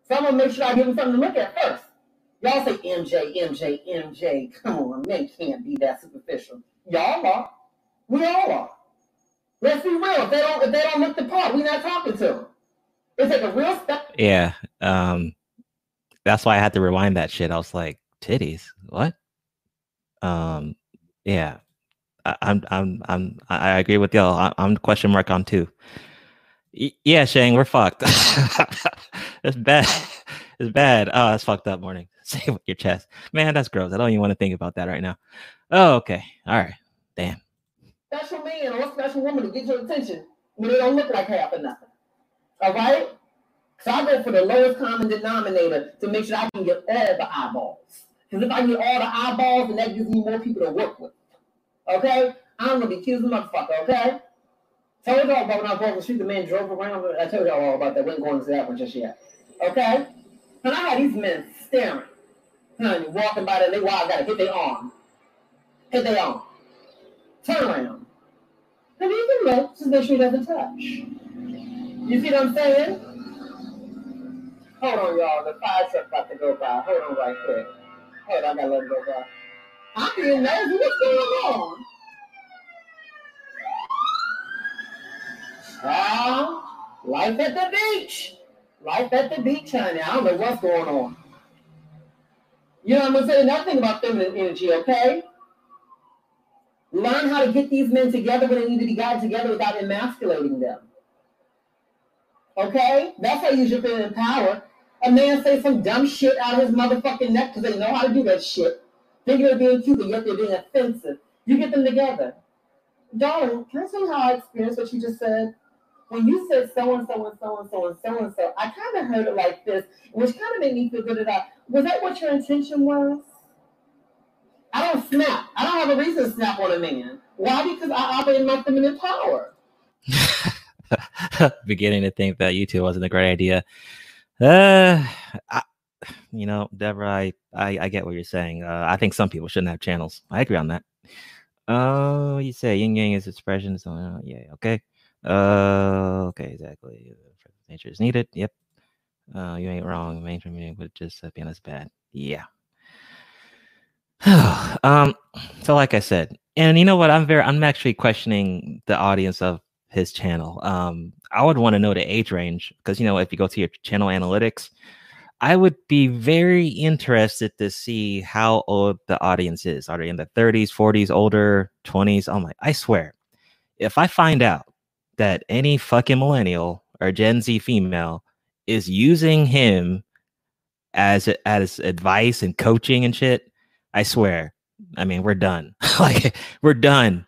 So I'm gonna make sure I give him something to look at first. Y'all say MJ, MJ, MJ. Come on, men can't be that superficial. Y'all are. We all are. Let's be real. If they don't, if they don't look the part, we not talking to them. It's like a real step. Yeah. Um, that's why I had to rewind that shit. I was like, titties. What? Um, yeah. I, I'm, I'm, I'm, I agree with y'all. I, I'm question mark on two. Y- yeah, Shang, we're fucked. [laughs] it's bad. It's bad. Oh, that's fucked up. Morning. [laughs] Say it with your chest, man. That's gross. I don't even want to think about that right now. Oh, okay. All right. Damn. special man or special woman to get your attention when they don't look like half or nothing. All right? So I go for the lowest common denominator to make sure I can get all the eyeballs. Because if I get all the eyeballs, then that gives me more people to work with. Okay? I'm gonna be cute as motherfucker, okay? Told y'all about when I walking the street, the man drove around. I told y'all all about that. We ain't going into that one just yet. Okay? And I had these men staring, honey, walking by there, they wild gotta hit their arm. Hit their arm. Turn around. And you can look, just make sure he doesn't touch. You see what I'm saying? Hold on, y'all. The fire truck about to go by. Hold on right quick. Hold on, I gotta let it go by. I'm being nosy. What's going on? Ah, life at the beach. Life at the beach, honey. I don't know what's going on. You know what I'm gonna say? Nothing about feminine energy, okay? Learn how to get these men together when they need to be gotten together without emasculating them. Okay? That's how you use your feminine power. A man say some dumb shit out of his motherfucking neck because they know how to do that shit. Thinking they're being cute, but yet they're being offensive. You get them together. Darling, can I tell you how I experienced what you just said? When you said so and so and so and so and so and so, I kind of heard it like this, which kind of made me feel good about. Was that what your intention was? I don't snap. I don't have a reason to snap on a man. Why? Because I operate in my feminine power. [laughs] [laughs] Beginning to think that YouTube wasn't a great idea. Uh, I, you know, Deborah, I, I, I get what you're saying. Uh, I think some people shouldn't have channels. I agree on that. Oh, you say yin yang is expression. So uh, yeah, okay. Uh, okay, exactly. Nature is needed. Yep. Uh, you ain't wrong. Mainstream media would just uh, be as bad. Yeah. [sighs] um. So, like I said, and you know what? I'm very. I'm actually questioning the audience of his channel. Um, I would want to know the age range because you know if you go to your channel analytics, I would be very interested to see how old the audience is. Are they in the 30s, 40s, older, 20s? Oh my! I swear, if I find out that any fucking millennial or Gen Z female is using him as as advice and coaching and shit, I swear. I mean, we're done. [laughs] like we're done.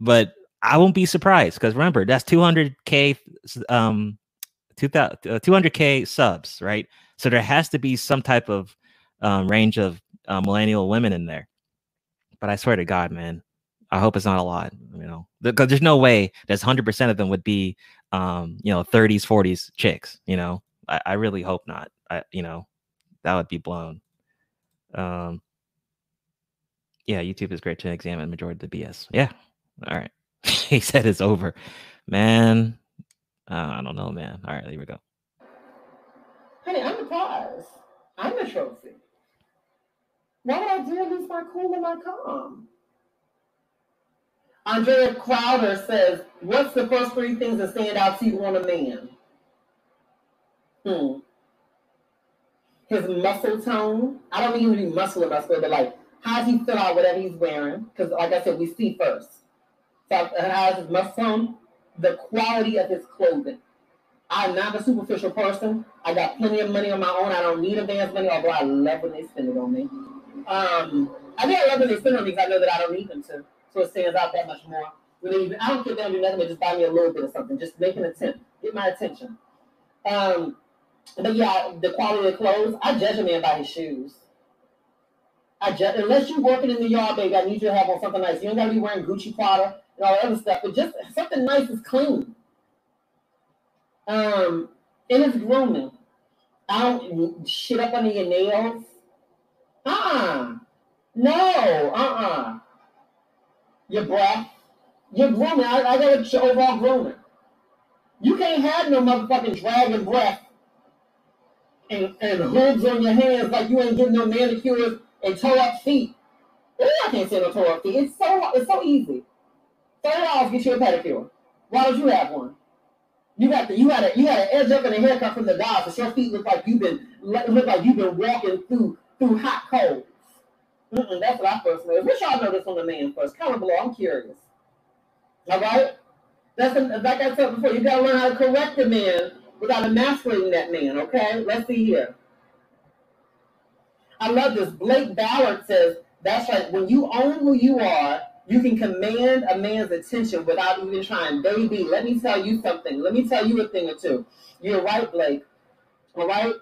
But I won't be surprised because remember that's 200k um 200k uh, subs, right? So there has to be some type of um, range of uh, millennial women in there. But I swear to God, man, I hope it's not a lot. You know, because there's no way that's 100 percent of them would be, um, you know, 30s, 40s chicks. You know, I, I really hope not. I, you know, that would be blown. Um, yeah, YouTube is great to examine majority of the BS. Yeah, all right. [laughs] he said it's over, man. Uh, I don't know, man. All right, here we go. Honey, I'm the prize. I'm the trophy. Why would I dare lose my cool and my calm? Andrea Crowder says, What's the first three things that stand out to you on a man? Hmm. His muscle tone. I don't mean to be muscular, but like, how does he fill out whatever he's wearing? Because, like I said, we see first. So, uh, how does his tone? The quality of his clothing. I'm not a superficial person. I got plenty of money on my own. I don't need advance money, although I love when they spend it on me. Um, I think I love when they spend it on me because I know that I don't need them to. So it stands out that much more. When they even, I don't care if they don't do nothing but just buy me a little bit of something. Just make an attempt. Get my attention. Um, but yeah, the quality of clothes, I judge a man by his shoes. I judge, unless you're working in the yard, baby, I need you to have on something nice. You don't gotta be wearing Gucci Prada and all that other stuff, but just something nice is clean. Um, and it's grooming. I don't shit up under your nails. Uh-uh. No, uh-uh. Your breath. Your grooming. I, I got your overall grooming. You can't have no motherfucking dragon breath and, and hoods on your hands like you ain't getting no manicures and toe up feet. Ooh, I can't say no toe up feet. It's so it's so easy. Thirty dollars get you a pedicure. Why don't you have one? You got the you had a you had an edge up and a haircut from the guy, so your feet look like you've been look like you've been walking through through hot coals. Mm-mm, that's what I first noticed. Which y'all noticed on the man first? Comment below. I'm curious. All right. That's a, like I said before. You gotta learn how to correct the man without emasculating that man. Okay. Let's see here. I love this. Blake Ballard says that's right. When you own who you are, you can command a man's attention without even trying. Baby, let me tell you something. Let me tell you a thing or two. You're right, Blake. All right?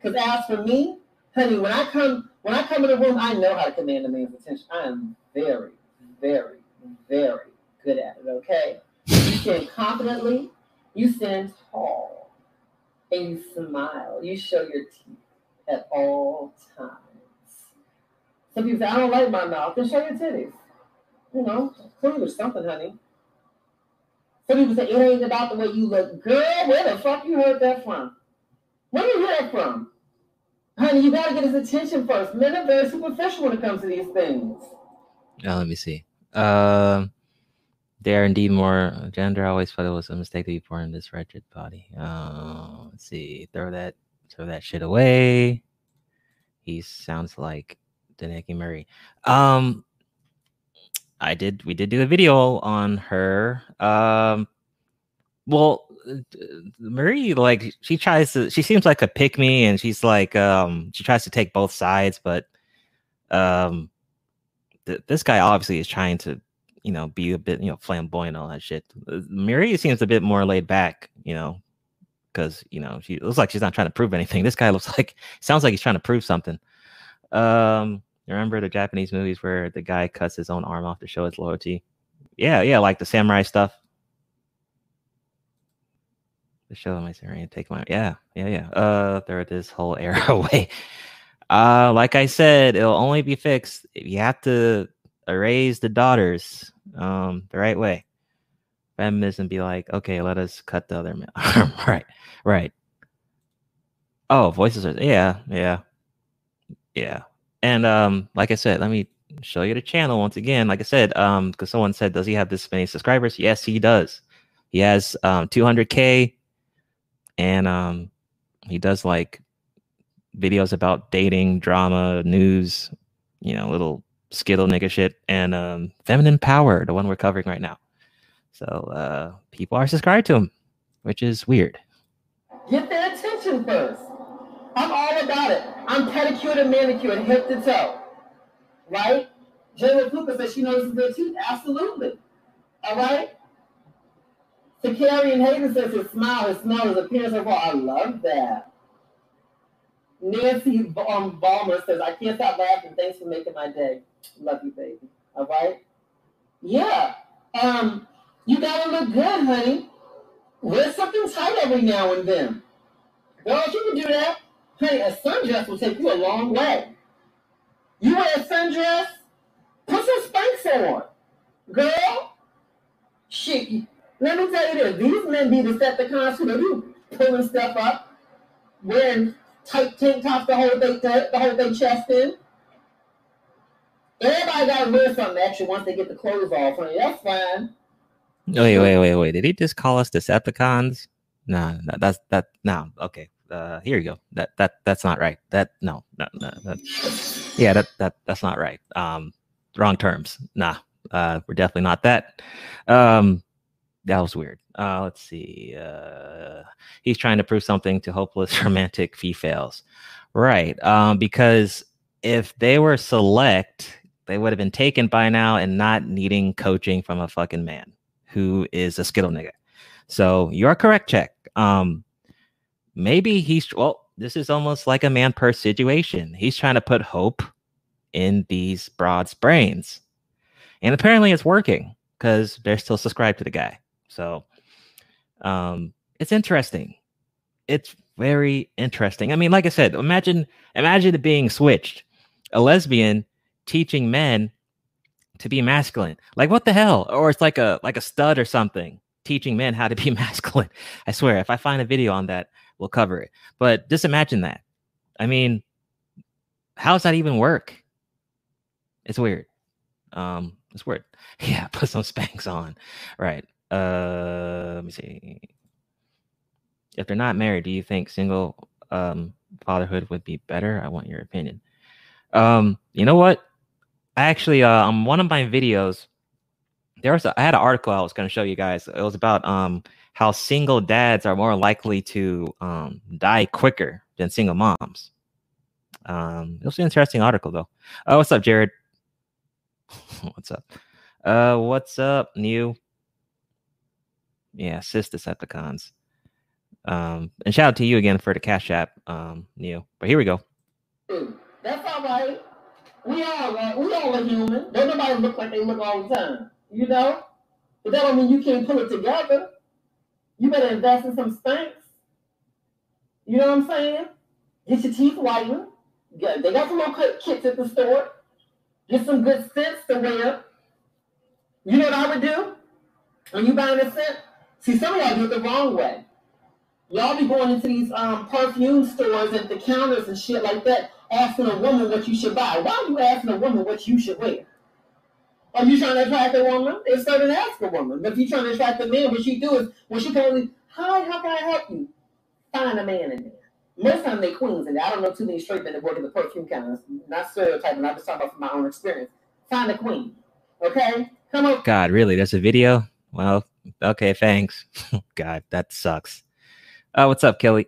Because as for me, honey, when I come when I come in the room, I know how to command a man's attention. I am very, very, very good at it, okay? You stand confidently, you stand tall, and you smile. You show your teeth at all times. Some people say, I don't like my mouth. Then show your titties. You know, clearly something, honey. Some people say, it ain't about the way you look. Girl, where the fuck you heard that from? Where you hear that from? Honey, you gotta get his attention first. Men are very superficial when it comes to these things. Now, let me see. Um, they are indeed more gender. I always thought it was a mistake to be born in this wretched body. Uh, let's see. Throw that, throw that shit away. He sounds like Deneki Murray. Um, I did. We did do a video on her. Um, well, Marie, like she tries to. She seems like a pick me, and she's like, um, she tries to take both sides, but um, th- this guy obviously is trying to, you know, be a bit, you know, flamboyant all that shit. Uh, Marie seems a bit more laid back, you know, because you know she looks like she's not trying to prove anything. This guy looks like sounds like he's trying to prove something. Um, Remember the Japanese movies where the guy cuts his own arm off to show his loyalty? Yeah, yeah, like the samurai stuff. The show my samurai take my yeah, yeah, yeah. Uh throw this whole [laughs] era away. Uh like I said, it'll only be fixed if you have to erase the daughters um the right way. Feminism be like, okay, let us cut the other arm. [laughs] right, right. Oh, voices are yeah, yeah, yeah. And um, like I said, let me show you the channel once again. Like I said, um, because someone said, does he have this many subscribers? Yes, he does. He has um 200k, and um, he does like videos about dating, drama, news, you know, little skittle nigga shit, and um, feminine power, the one we're covering right now. So uh, people are subscribed to him, which is weird. Get their attention first. I'm all about it. I'm pedicured and manicured, hip to toe. Right? Jayla Cooper says she notices their teeth. Absolutely. All right? Takarian Hayden says his smile, his smell, his appearance of I love that. Nancy um, Balmer says, I can't stop laughing. Thanks for making my day. Love you, baby. All right? Yeah. Um, you gotta look good, honey. Wear something tight every now and then. Girls, you can do that. Honey, a sundress will take you a long way. You wear a sundress, put some Spanx on. Girl, shit. Let me tell you this. These men be Decepticons who they be pulling stuff up, wearing tight tank tops to hold their, to hold their chest in. Everybody got to wear something extra once they get the clothes off. Honey, that's fine. Wait, wait, wait, wait. Did he just call us Decepticons? No, no that's that. No, okay. Uh, here you go. That that that's not right. That no, no, no. That, yeah, that that that's not right. Um, wrong terms. Nah, uh, we're definitely not that. Um, that was weird. Uh, let's see. Uh, he's trying to prove something to hopeless [laughs] romantic females, right? Um, because if they were select, they would have been taken by now and not needing coaching from a fucking man who is a skittle nigga. So you are correct, check. Um, maybe he's well. This is almost like a man purse situation. He's trying to put hope in these broads' brains, and apparently it's working because they're still subscribed to the guy. So um, it's interesting. It's very interesting. I mean, like I said, imagine imagine it being switched. A lesbian teaching men to be masculine. Like what the hell? Or it's like a like a stud or something teaching men how to be [laughs] masculine. I swear, if I find a video on that, we'll cover it. But just imagine that. I mean, how does that even work? It's weird. Um, it's weird. [laughs] Yeah, put some Spanx on. Right. Uh, let me see. If they're not married, do you think single um, fatherhood would be better? I want your opinion. Um, you know what? I actually, uh, on one of my videos, there was a, I had an article I was going to show you guys. It was about um how single dads are more likely to um die quicker than single moms. Um, it was an interesting article though. Oh, what's up, Jared? [laughs] what's up? Uh, what's up, new? yeah, cis Decepticons. Um, and shout out to you again for the cash app, um, Neil. But here we go. That's all right. We all right. We all are human. Don't nobody look like they look all the time. You know? But that don't mean you can't pull it together. You better invest in some Spanx. You know what I'm saying? Get your teeth whitened. They got some little kits at the store. Get some good scents to wear. You know what I would do? When you buying a scent, See, some of y'all do it the wrong way. Y'all be going into these um, perfume stores at the counters and shit like that, asking a woman what you should buy. Why are you asking a woman what you should wear? Are you trying to attract a woman? It's certain ask a woman. But if you're trying to attract a man, what she do is when she probably, hi, how can I help you? Find a man in there. Most time they queens, and I don't know too many straight men that work in the perfume counters. Not stereotyping, I'm just talking about from my own experience. Find a queen. Okay? Come on. God, really? There's a video? Well, okay, thanks. [laughs] God, that sucks. Oh, what's up, Kelly?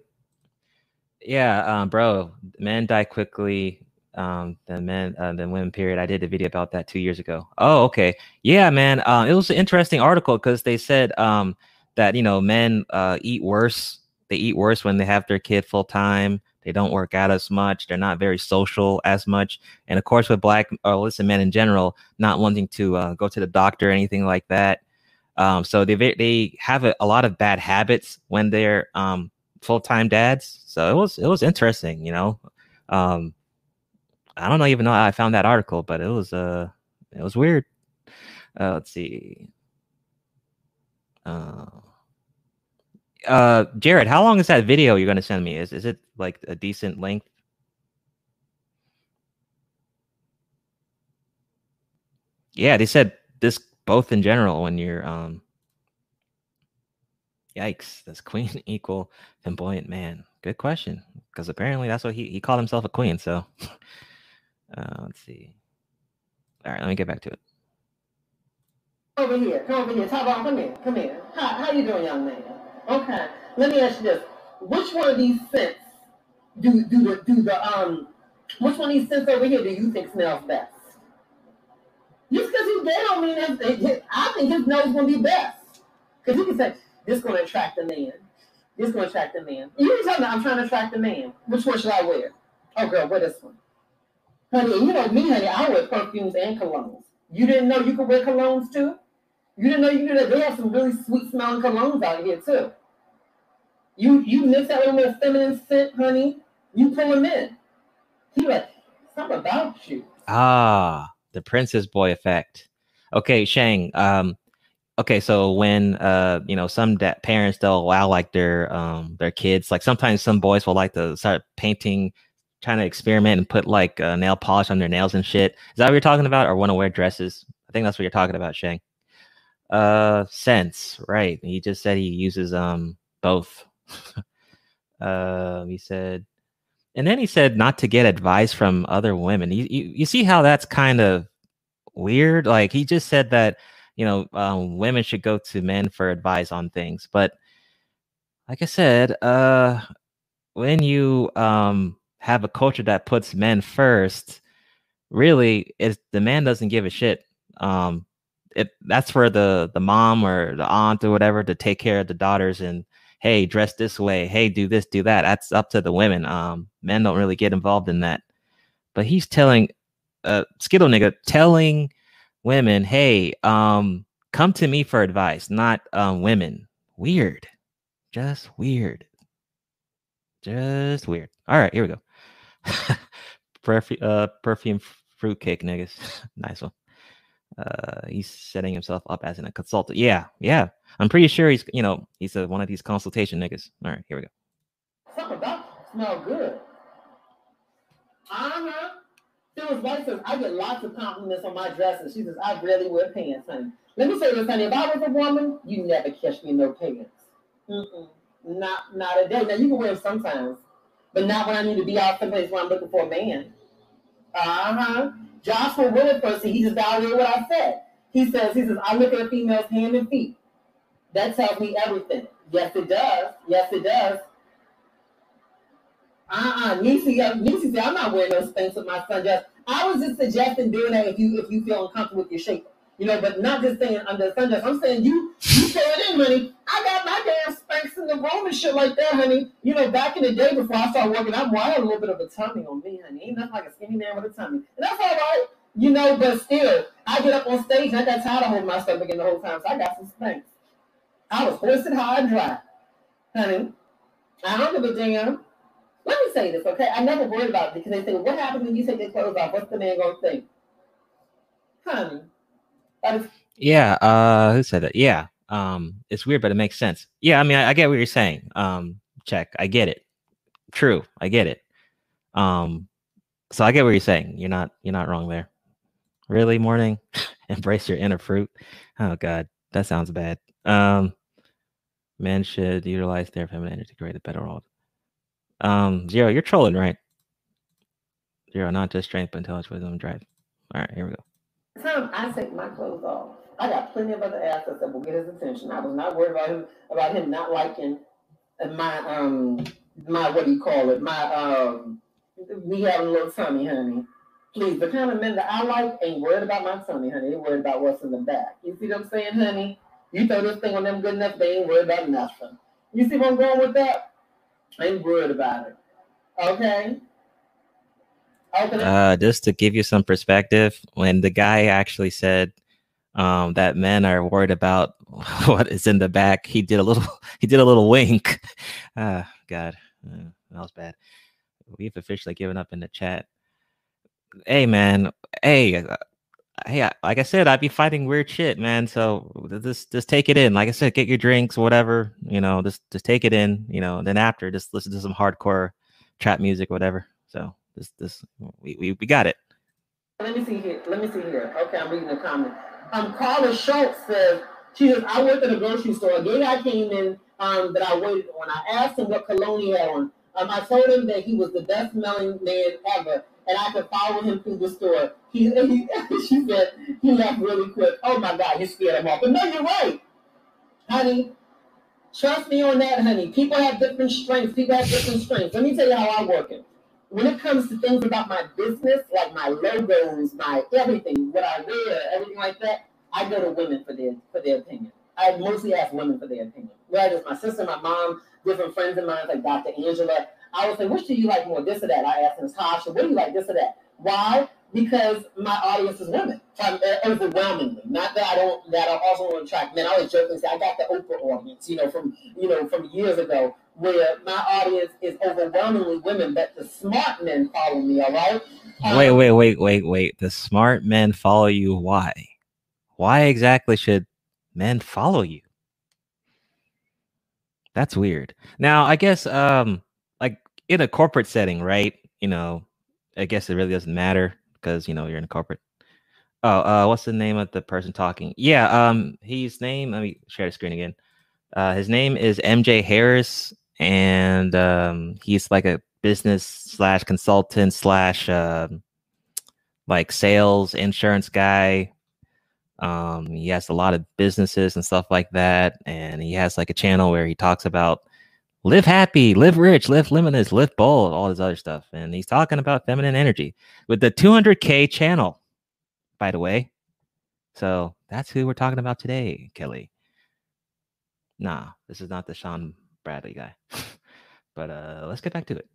Yeah, um, bro, men die quickly. Um, the men, uh, the women. Period. I did a video about that two years ago. Oh, okay. Yeah, man. Uh, it was an interesting article because they said um that you know men uh eat worse. They eat worse when they have their kid full time. They don't work out as much. They're not very social as much. And of course, with black or listen, men in general, not wanting to uh, go to the doctor or anything like that. Um, so they they have a, a, lot of bad habits when they're um, full time dads. So it was it was interesting, you know. Um, I don't know even know how I found that article, but it was uh it was weird. Uh, let's see. Uh, uh, Jared, how long is that video you're going to send me? Is is it like a decent length? Yeah, they said this both in general when you're um yikes does queen [laughs] equal flamboyant man good question because apparently that's what he, he called himself a queen so [laughs] uh, let's see all right let me get back to it Over here, come over here. Tyrone, come here, come here. How, how you doing, young man? Okay, let me ask you this. Which one of these scents do do the do the um which one of these scents over here do you think smells best? Just because he's gay don't mean that- I think his nose gonna be best. Because you can say, this gonna attract the man. This gonna attract the man. You can tell me I'm trying to attract the man. Which one should I wear? Oh girl, wear this one. Honey, you know me, honey, I wear perfumes and colognes. You didn't know you could wear colognes too? You didn't know you could they have some really sweet smelling colognes out here too. You you mix that little more feminine scent, honey, you pull him in. He like, something about you. Ah, the Princess Boy effect. Okay, Shang. Um, okay, so when uh, you know, some da- parents they'll allow like their um their kids, like sometimes some boys will like to start painting, trying to experiment and put like uh, nail polish on their nails and shit. Is that what you're talking about, or want to wear dresses? I think that's what you're talking about, Shang. Uh, sense, right? He just said he uses um both. uh, [laughs] he said and then he said not to get advice from other women. You, you, you see how that's kind of weird? Like he just said that, you know, um, women should go to men for advice on things. But like I said, uh, when you um, have a culture that puts men first, really, is the man doesn't give a shit. Um, it that's for the the mom or the aunt or whatever to take care of the daughters and hey, dress this way, hey, do this, do that. That's up to the women. Um, men don't really get involved in that. But he's telling uh Skittle nigga telling women, hey, um, come to me for advice, not um women. Weird. Just weird. Just weird. All right, here we go. Perfume uh perfume fruitcake niggas. [laughs] nice one. Uh he's setting himself up as an, a consultant. Yeah, yeah. I'm pretty sure he's, you know, he's a, one of these consultation niggas. All right, here we go. Something about smell good. Uh-huh. Phyllis White says, I get lots of compliments on my dresses. She says, I rarely wear pants, honey. Let me say this, honey. If I was a woman, you never catch me in no pants. Mm-mm. Not, not a day. Now, you can wear them sometimes, but not when I need to be out someplace where I'm looking for a man. Uh-huh. Joshua Willard person, he just validated what I said. He says, he says, I look at a female's hand and feet. That tells me everything. Yes, it does. Yes, it does. Uh-uh. Nisi, uh, Nisi said, I'm not wearing those things with my son. Just I was just suggesting doing that if you if you feel uncomfortable with your shape. You know, but not just saying under sundress. I'm saying you you it in, honey. I got my damn Spanx in the room and shit like that, honey. You know, back in the day before I started working I had a little bit of a tummy on me, honey. Ain't nothing like a skinny man with a tummy. And that's all right. You know, but still, I get up on stage and I got tired of holding my stomach in the whole time. So I got some Spanx. I was hoisted high and dry. Honey, I don't give a damn. Let me say this, okay? I never worried about it because they say, what happens when you take your clothes off? What's the man gonna think? Honey, Yeah, uh who said that? Yeah. Um it's weird, but it makes sense. Yeah, I mean I, I get what you're saying. Um check. I get it. True. I get it. Um so I get what you're saying. You're not you're not wrong there. Really, morning? [laughs] Embrace your inner fruit. Oh god, that sounds bad. Um men should utilize their feminine energy to create a better world. Um, Zero, you're trolling, right? Zero, not just strength, but intelligence, wisdom, drive. All right, here we go. Time I take my clothes off. I got plenty of other assets that will get his attention. I was not worried about him about him not liking uh, my um my what do you call it? My um me having a little tummy, honey. Please, the kind of men that I like ain't worried about my tummy, honey. They worried about what's in the back. You see what I'm saying, honey? You throw this thing on them good enough, they ain't worried about nothing. You see where I'm going with that? I ain't worried about it. Okay? Uh, just to give you some perspective, when the guy actually said um, that men are worried about [laughs] what is in the back, he did a little [laughs] he did a little wink. [laughs] Ah, God, uh, that was bad. We've officially given up in the chat. Hey, man. Hey, uh, hey. Like I said, I'd be fighting weird shit, man. So just just take it in. Like I said, get your drinks, whatever. You know, just just take it in. You know, then after, just listen to some hardcore trap music, whatever. So this this we we, we got it. Let me see here. Let me see here. Okay, I'm reading the comment. Um, Carla Schultz says she says I worked at a grocery store. A gay guy came in um that I waited on. I asked him what cologne he had on. Um, I told him that he was the best smelling man ever, and I could follow him through the store. He, [laughs] he she said he left really quick. Oh my God, you scared him off. But no, you're right, honey. Trust me on that, honey. People have different strengths. People have different strengths. Let me tell you how I work it. When it comes to things about my business, like my logos, my everything, what I wear, everything like that, I go to women for their for their opinion. I mostly ask women for their opinion. Whether it's my sister, my mom, different friends of mine, like Dr. Angela. I would say, which do you like more, this or that? I asked Natasha, what do you like, this or that? Why? Because my audience is women, um, overwhelmingly. Not that I don't, that I also want to attract men. I always joke and say I got the Oprah audience, you know, from you know from years ago, where my audience is overwhelmingly women, but the smart men follow me. All right. Um, wait, wait, wait, wait, wait. The smart men follow you. Why? Why exactly should men follow you? That's weird. Now, I guess um like in a corporate setting, right? You know, I guess it really doesn't matter because you know you're in a corporate. Oh, uh, what's the name of the person talking? Yeah, um, his name. Let me share the screen again. Uh, his name is MJ Harris, and um, he's like a business slash consultant slash uh, like sales insurance guy. Um, he has a lot of businesses and stuff like that, and he has like a channel where he talks about live happy, live rich, live limitless, live bold, all this other stuff. And he's talking about feminine energy with the 200k channel, by the way. So that's who we're talking about today, Kelly. Nah, this is not the Sean Bradley guy. but uh let's get back to it.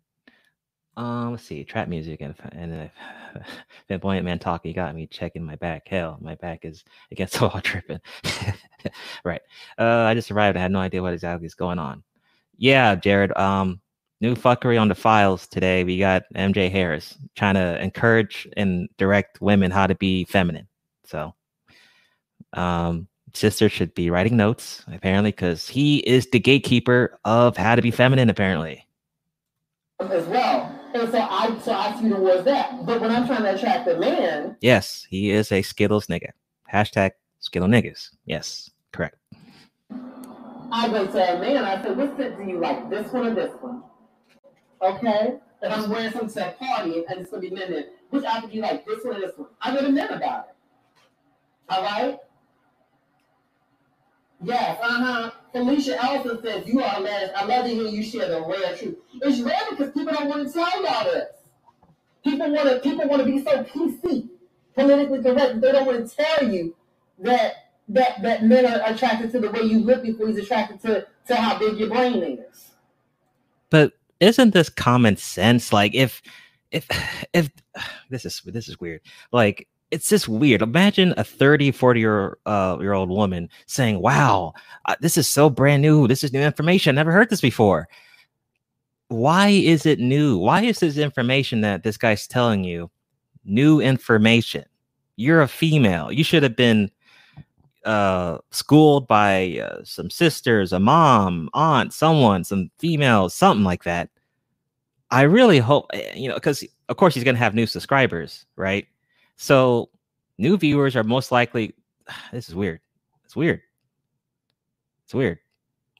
Um, let's see, trap music and and then [laughs] uh, flamboyant man talking got me checking my back. Hell, my back is against the [laughs] wall tripping. [laughs] right. Uh, I just arrived. I had no idea what exactly is going on. Yeah, Jared. Um, new fuckery on the files today. We got MJ Harris trying to encourage and direct women how to be feminine. So, um, sister should be writing notes apparently because he is the gatekeeper of how to be feminine. Apparently, as well. And so I so I see towards that. But when I'm trying to attract a man, yes, he is a Skittles nigga. Hashtag Skittle niggas. Yes, correct. I go to a man. I said, "What set do you like? This one or this one?" Okay. And I'm wearing something to a party, and it's gonna be men. Which outfit do you like? This one or this one? I go to men about it. All right. Yes, uh-huh. Felicia Ellison says you are a man. I love to hear you share the rare truth. It's rare because people don't want to tell y'all this. People want to people want to be so PC, politically correct. They don't want to tell you that that that men are attracted to the way you look before he's attracted to to how big your brain is. But isn't this common sense? Like if if [sighs] if [sighs] this is this is weird. Like it's just weird. Imagine a 30, 40 year, uh, year old woman saying, Wow, uh, this is so brand new. This is new information. I never heard this before. Why is it new? Why is this information that this guy's telling you new information? You're a female. You should have been uh, schooled by uh, some sisters, a mom, aunt, someone, some females, something like that. I really hope, eh, you know, because of course he's going to have new subscribers, right? So new viewers are most likely. [sighs] This is weird. It's weird. It's weird.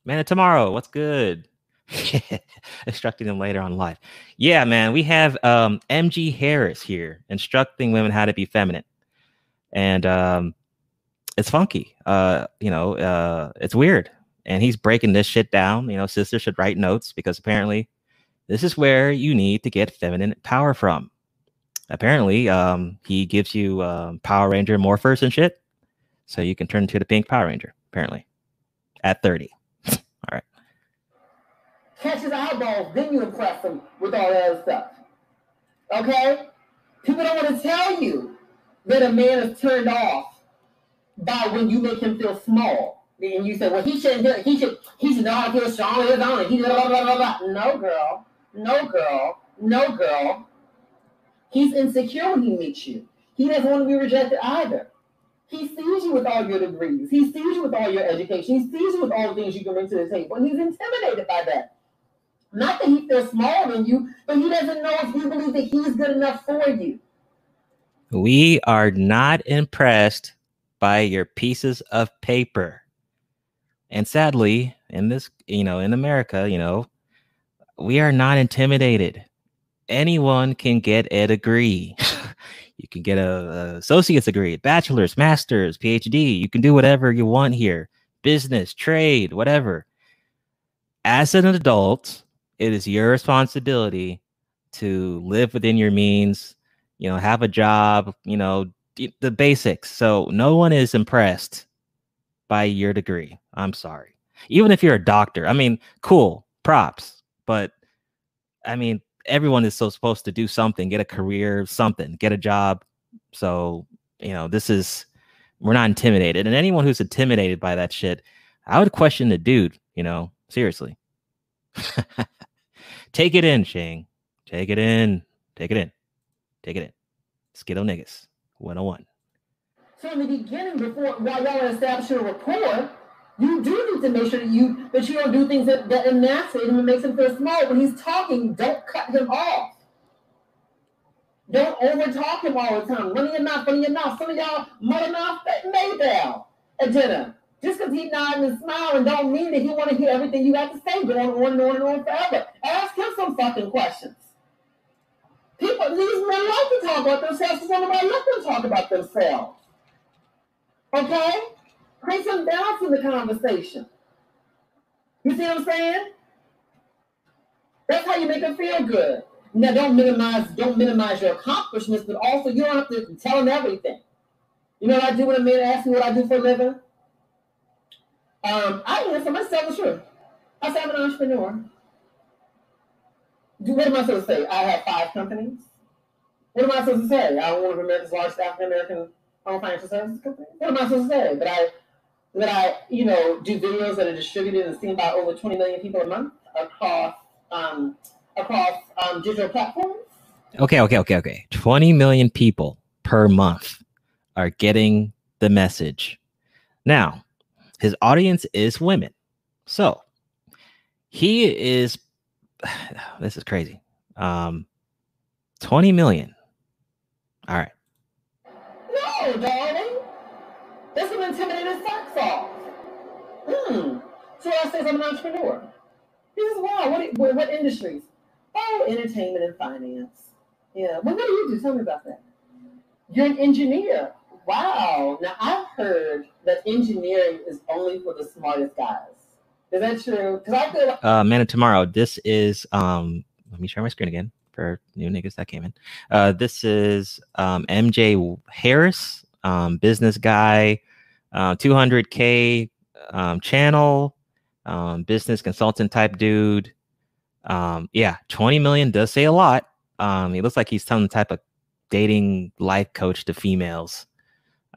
Man, of tomorrow, what's good? [laughs] instructing them later on live. Yeah, man, we have um, MJ Harris here instructing women how to be feminine, and um, it's funky. Uh, you know, uh, it's weird, and he's breaking this shit down. You know, sisters should write notes because apparently, this is where you need to get feminine power from apparently um, he gives you um, Power Ranger morphers and shit, so you can turn into the pink Power Ranger. Apparently, at thirty. [laughs] all right. Catch his eyeballs, then you impress him with all that other stuff. Okay, people don't want to tell you that a man is turned off by when you make him feel small. And you say, well, he shouldn't. He should, he should to feel strong his own. He blah, blah, blah, blah. No, girl. No, girl. No, girl. He's insecure when he meets you. He doesn't want to be rejected either. He sees you with all your degrees. He sees you with all your education. He sees you with all the things you can bring to the table. And he's intimidated by that. Not that he feels smaller than you, but he doesn't know if you believe that he's good enough for you. We are not impressed by your pieces of paper. And sadly, in this, you know, in America, you know, we are not intimidated anyone can get a degree. you can get a, a associate's degree, bachelor's, master's, PhD. You can do whatever you want here. Business, trade, whatever. As an adult, it is your responsibility to live within your means, you know, have a job, you know, the basics. So no one is impressed by your degree. I'm sorry. Even if you're a doctor, I mean, cool, props. But I mean, everyone is so supposed to do something, get a career, something, get a job. So, you know, this is we're not intimidated. And anyone who's intimidated by that shit, I would question the dude, you know, seriously. [laughs] Take it in, Shane. Take it in. Take it in. Take it in. Skittle niggas. 101. So in the beginning, before while y'all are establishing a rapport, you do need to make sure that you that you don't do things that, that emasculate him and makes him feel small. When he's talking, don't cut him off. Don't over talk him all the time. Running your mouth, running your mouth. Some of y'all mother mouth Maybell at dinner. Just because he nodding and smiling don't mean that he want to hear everything you got to say going on and on and on forever. Ask him some fucking questions. People, these men like to talk about themselves, so nobody let them talk about themselves. Okay? Bring some balance in the conversation. You see what I'm saying? That's how you make them feel good. Now, don't minimize, don't minimize your accomplishments, but also you don't have to tell them everything. You know what I do when a man asks me what I do for a living? Um, I answer myself the truth. I say I'm an entrepreneur. What am I supposed to say? I have five companies. What am I supposed to say? I'm one of America's largest African American owned financial services companies. What am I supposed to say? That I that I, you know, do videos that are distributed and seen by over 20 million people a month across um, across um, digital platforms. Okay, okay, okay, okay. 20 million people per month are getting the message. Now, his audience is women. So he is [sighs] this is crazy. Um 20 million. All right. No, Hmm. So I says I'm an entrepreneur. He says, wow, what, what, what industries? Oh, entertainment and finance. Yeah. Well, what do you do? Tell me about that. You're an engineer. Wow. Now I've heard that engineering is only for the smartest guys. Is that true? Because I feel Uh man of tomorrow. This is um let me share my screen again for new niggas that came in. Uh this is um MJ Harris, um business guy, uh 200k um channel, um business consultant type dude. Um yeah, 20 million does say a lot. Um he looks like he's some type of dating life coach to females.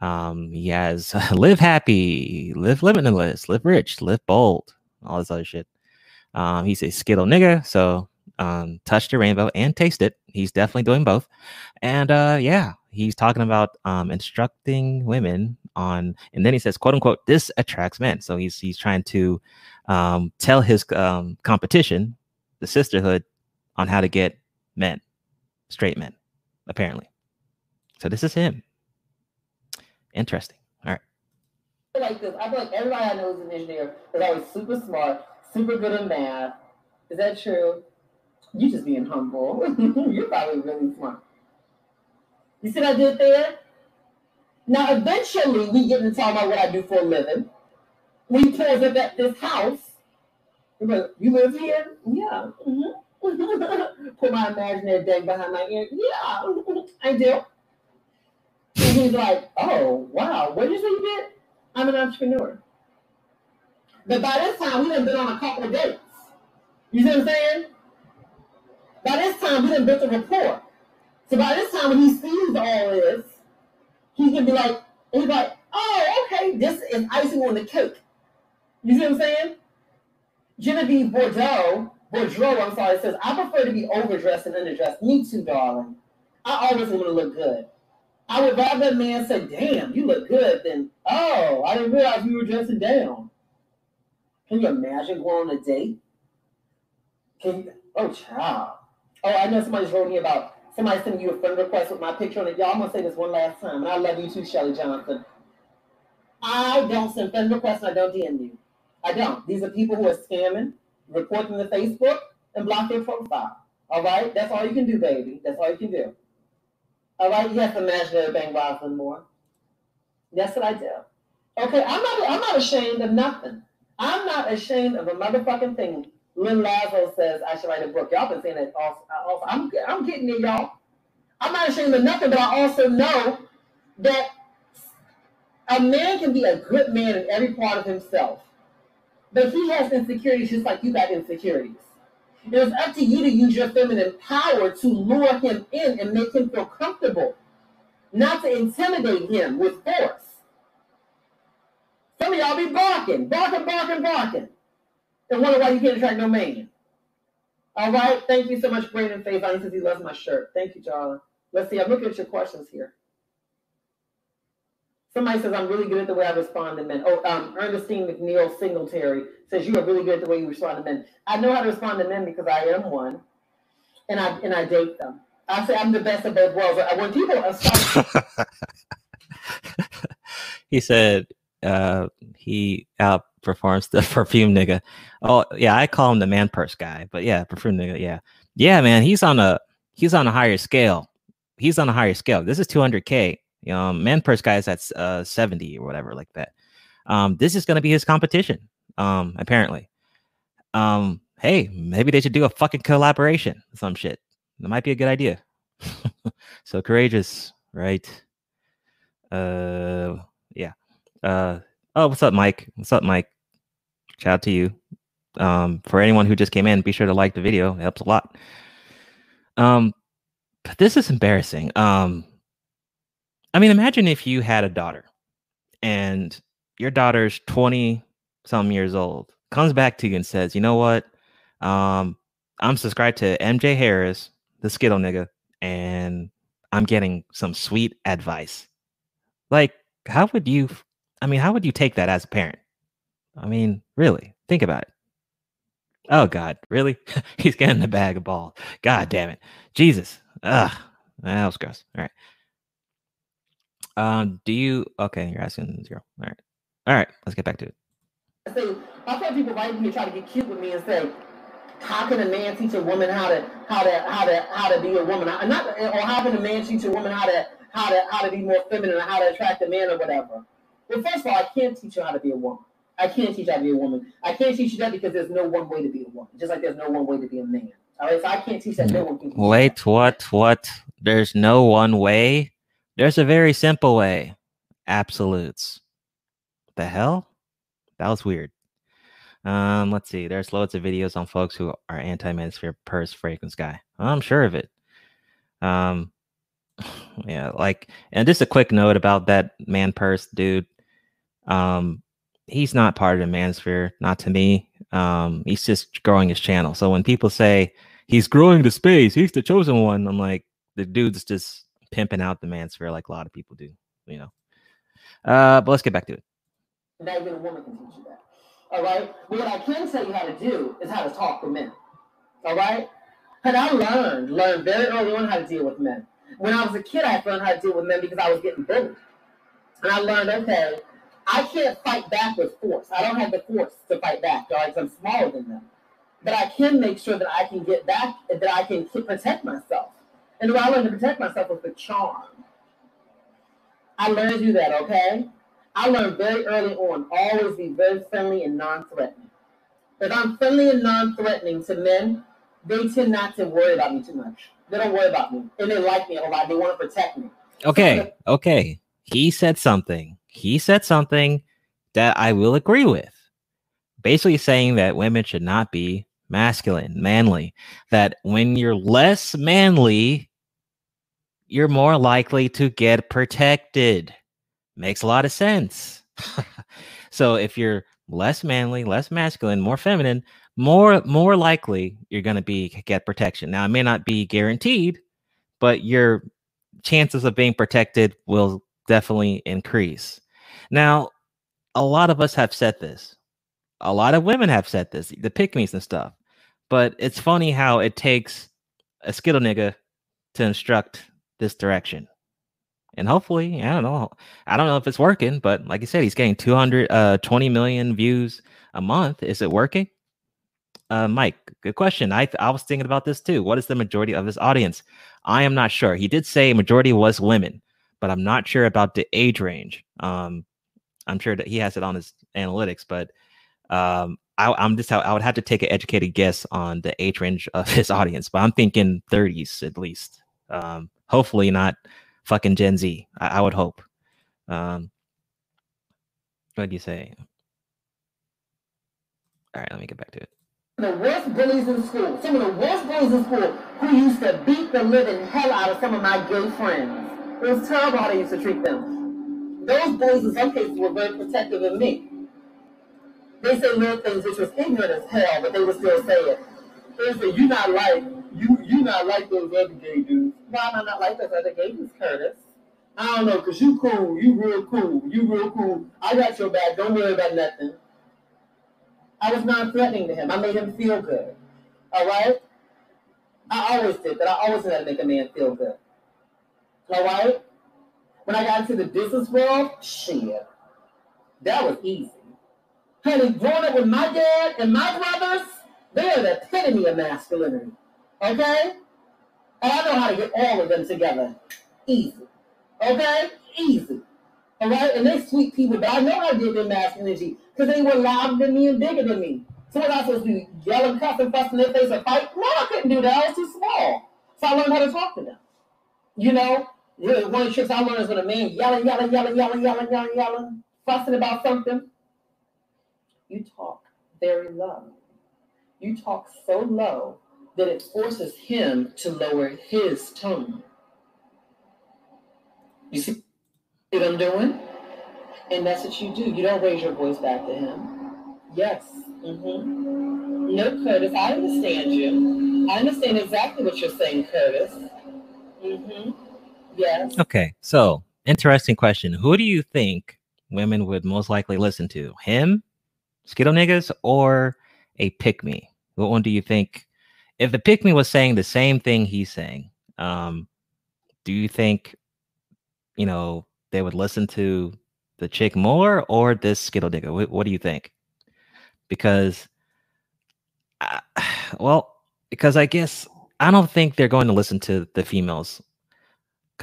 Um, he has [laughs] live happy, live limitless, live rich, live bold, all this other shit. Um, he's a skittle nigga, so um, touch the rainbow and taste it. He's definitely doing both. And uh, yeah, he's talking about um, instructing women on, and then he says, "quote unquote," this attracts men. So he's he's trying to um, tell his um, competition, the sisterhood, on how to get men, straight men, apparently. So this is him. Interesting. All right. like this. I feel like everybody I know is an engineer is always super smart, super good at math. Is that true? You just being humble. [laughs] You're probably really smart. You see what I did there? Now, eventually, we get into talking about what I do for a living. We pulls up at this house. You live here? Yeah. Mm-hmm. [laughs] Put my imaginary bag behind my ear. Yeah, [laughs] I do. And he's like, Oh, wow. What did you say you did? I'm an entrepreneur. But by this time, we done been on a couple of dates. You see what I'm saying? By this time, we done built a rapport. So by this time, when he sees all this, he can be like, he's like, oh, okay, this is icing on the cake. You see what I'm saying? Genevieve Bordeaux, Bordeaux, I'm sorry, says, I prefer to be overdressed and underdressed. Me too, darling. I always want to look good. I would rather a man say, damn, you look good, than, oh, I didn't realize you were dressing down. Can you imagine going on a date? Can you, oh, child. Oh, I know somebody's wrote me about somebody sending you a friend request with my picture on it. Y'all, I'm gonna say this one last time, and I love you too, Shelly Johnson. I don't send friend requests and I don't DM you. I don't. These are people who are scamming, report them to Facebook, and block their profile. All right, that's all you can do, baby. That's all you can do. All right, you have to imagine imaginary bang Rosalind more. That's what I do. Okay, I'm not. I'm not ashamed of nothing. I'm not ashamed of a motherfucking thing. Lynn Lazo says I should write a book. Y'all been saying that also. I'm, I'm getting it, y'all. I'm not ashamed of nothing, but I also know that a man can be a good man in every part of himself. But he has insecurities just like you got insecurities. It's up to you to use your feminine power to lure him in and make him feel comfortable, not to intimidate him with force. Some of y'all be barking, barking, barking, barking, and wonder why you can't attract no man. All right. Thank you so much, Brandon Faith. I says he loves my shirt. Thank you, Charlie. Let's see. I'm looking at your questions here. Somebody says I'm really good at the way I respond to men. Oh, um, Ernestine McNeil Singletary says you are really good at the way you respond to men. I know how to respond to men because I am one, and I and I date them. I say I'm the best of both worlds. When people are [laughs] he said uh, he outperforms [laughs] the perfume nigga. Oh yeah, I call him the man purse guy, but yeah, perfume nigga. Yeah, yeah, man, he's on a he's on a higher scale. He's on a higher scale. This is 200k. Um, man purse guy is at uh, 70 or whatever like that. Um, this is to be his competition. Um, apparently. Um, hey, maybe they should do a fucking collaboration, some shit. That might be a good idea. [laughs] so courageous, right? Uh, yeah. Uh, oh, what's up, Mike? What's up, Mike? Shout out to you. Um, for anyone who just came in, be sure to like the video. It helps a lot. Um, but this is embarrassing. Um, I mean, imagine if you had a daughter and your daughter's 20 some years old, comes back to you and says, you know what? Um, I'm subscribed to MJ Harris, the Skittle nigga, and I'm getting some sweet advice. Like, how would you, I mean, how would you take that as a parent? I mean, really, think about it. Oh God, really? [laughs] He's getting the bag of balls. God damn it. Jesus. Ugh. That was gross. All right. Um, do you okay, you're asking zero. All right. All right, let's get back to it. So I've had people write me try to get cute with me and say, how can a man teach a woman how to how to how to how to be a woman? Not or how can a man teach a woman how to how to how to be more feminine or how to attract a man or whatever? Well, first of all, I can't teach you how to be a woman. I can't teach how to be a woman. I can't teach you that because there's no one way to be a woman, just like there's no one way to be a man. All right, so I can't teach that. No one can. Wait, that. what? What? There's no one way. There's a very simple way. Absolutes. The hell? That was weird. Um, let's see. There's loads of videos on folks who are anti-manosphere purse fragrance guy. I'm sure of it. Um, [sighs] yeah, like, and just a quick note about that man purse dude. Um, he's not part of the manosphere, not to me. Um, he's just growing his channel. So when people say he's growing the space, he's the chosen one, I'm like, the dude's just pimping out the manosphere like a lot of people do, you know. Uh, but let's get back to it. Not even a woman can teach you that. All right. But what I can tell you how to do is how to talk to men. All right. And I learned, learned very early on how to deal with men. When I was a kid, I learned how to deal with men because I was getting bullied. And I learned, okay, I can't fight back with force. I don't have the force to fight back, all right, because I'm smaller than them. But I can make sure that I can get back, that I can protect myself. And the way I learned to protect myself was with charm. I learned to do that, okay? I learned very early on always be very friendly and non-threatening. If I'm friendly and non-threatening to men, they tend not to worry about me too much. They don't worry about me, and they like me a lot. They want to protect me. Okay, okay. He said something. He said something that I will agree with. Basically, saying that women should not be masculine, manly. That when you're less manly, you're more likely to get protected. Makes a lot of sense. [laughs] so if you're less manly, less masculine, more feminine, more more likely you're going to be get protection. Now it may not be guaranteed, but your chances of being protected will definitely increase. Now, a lot of us have said this. A lot of women have said this, the pick and stuff. But it's funny how it takes a skittle nigga to instruct this direction and hopefully i don't know i don't know if it's working but like i said he's getting 200 uh 20 million views a month is it working Uh, Mike, good question. I I was thinking about this too. What is the majority of his audience? I am not sure. He did say majority was women, but I'm not sure about the age range. Um, I'm sure that he has it on his analytics, but um, I, I'm just I would have to take an educated guess on the age range of [laughs] his audience. But I'm thinking 30s at least. Um, hopefully not fucking Gen Z. I, I would hope. Um, what do you say? All right, let me get back to it. the worst bullies in school, some of the worst bullies in school, who used to beat the living hell out of some of my gay friends. It was terrible how they used to treat them. Those bullies, in some cases, were very protective of me. They say little things which was ignorant as hell, but they would still say it. They say you not like you you not like those other gay dudes. Why am I not like those other gay dudes, Curtis? I don't know, cause you cool, you real cool, you real cool. I got your back. Don't worry about nothing. I was non-threatening to him. I made him feel good. All right? I always did that. I always how to make a man feel good. All right? When I got into the business world, shit, that was easy. Honey, growing up with my dad and my brothers, they are the epitome of masculinity. Okay? And I know how to get all of them together. Easy. Okay? Easy. All right? And they sweet people, but I know to get their masculinity because they were louder than me and bigger than me. So was I supposed to be yelling, cussing, fussing their face and fight? No, I couldn't do that. I was too small. So I learned how to talk to them. You know, really, one of the tricks I learned is when a man yelling, yelling, yelling, yelling, yelling, yelling, yelling, fussing about something, you talk very low. You talk so low that it forces him to lower his tone. You see what I'm doing? And that's what you do. You don't raise your voice back to him. Yes. Mm-hmm. No, Curtis, I understand you. I understand exactly what you're saying, Curtis. Mm-hmm. Yes. Okay, so interesting question. Who do you think women would most likely listen to? Him, Skittle niggas, or a pick me? What one do you think? If the pick me was saying the same thing he's saying, um, do you think you know they would listen to the chick more or this Skittle nigga? What, what do you think? Because, [sighs] well, because I guess I don't think they're going to listen to the females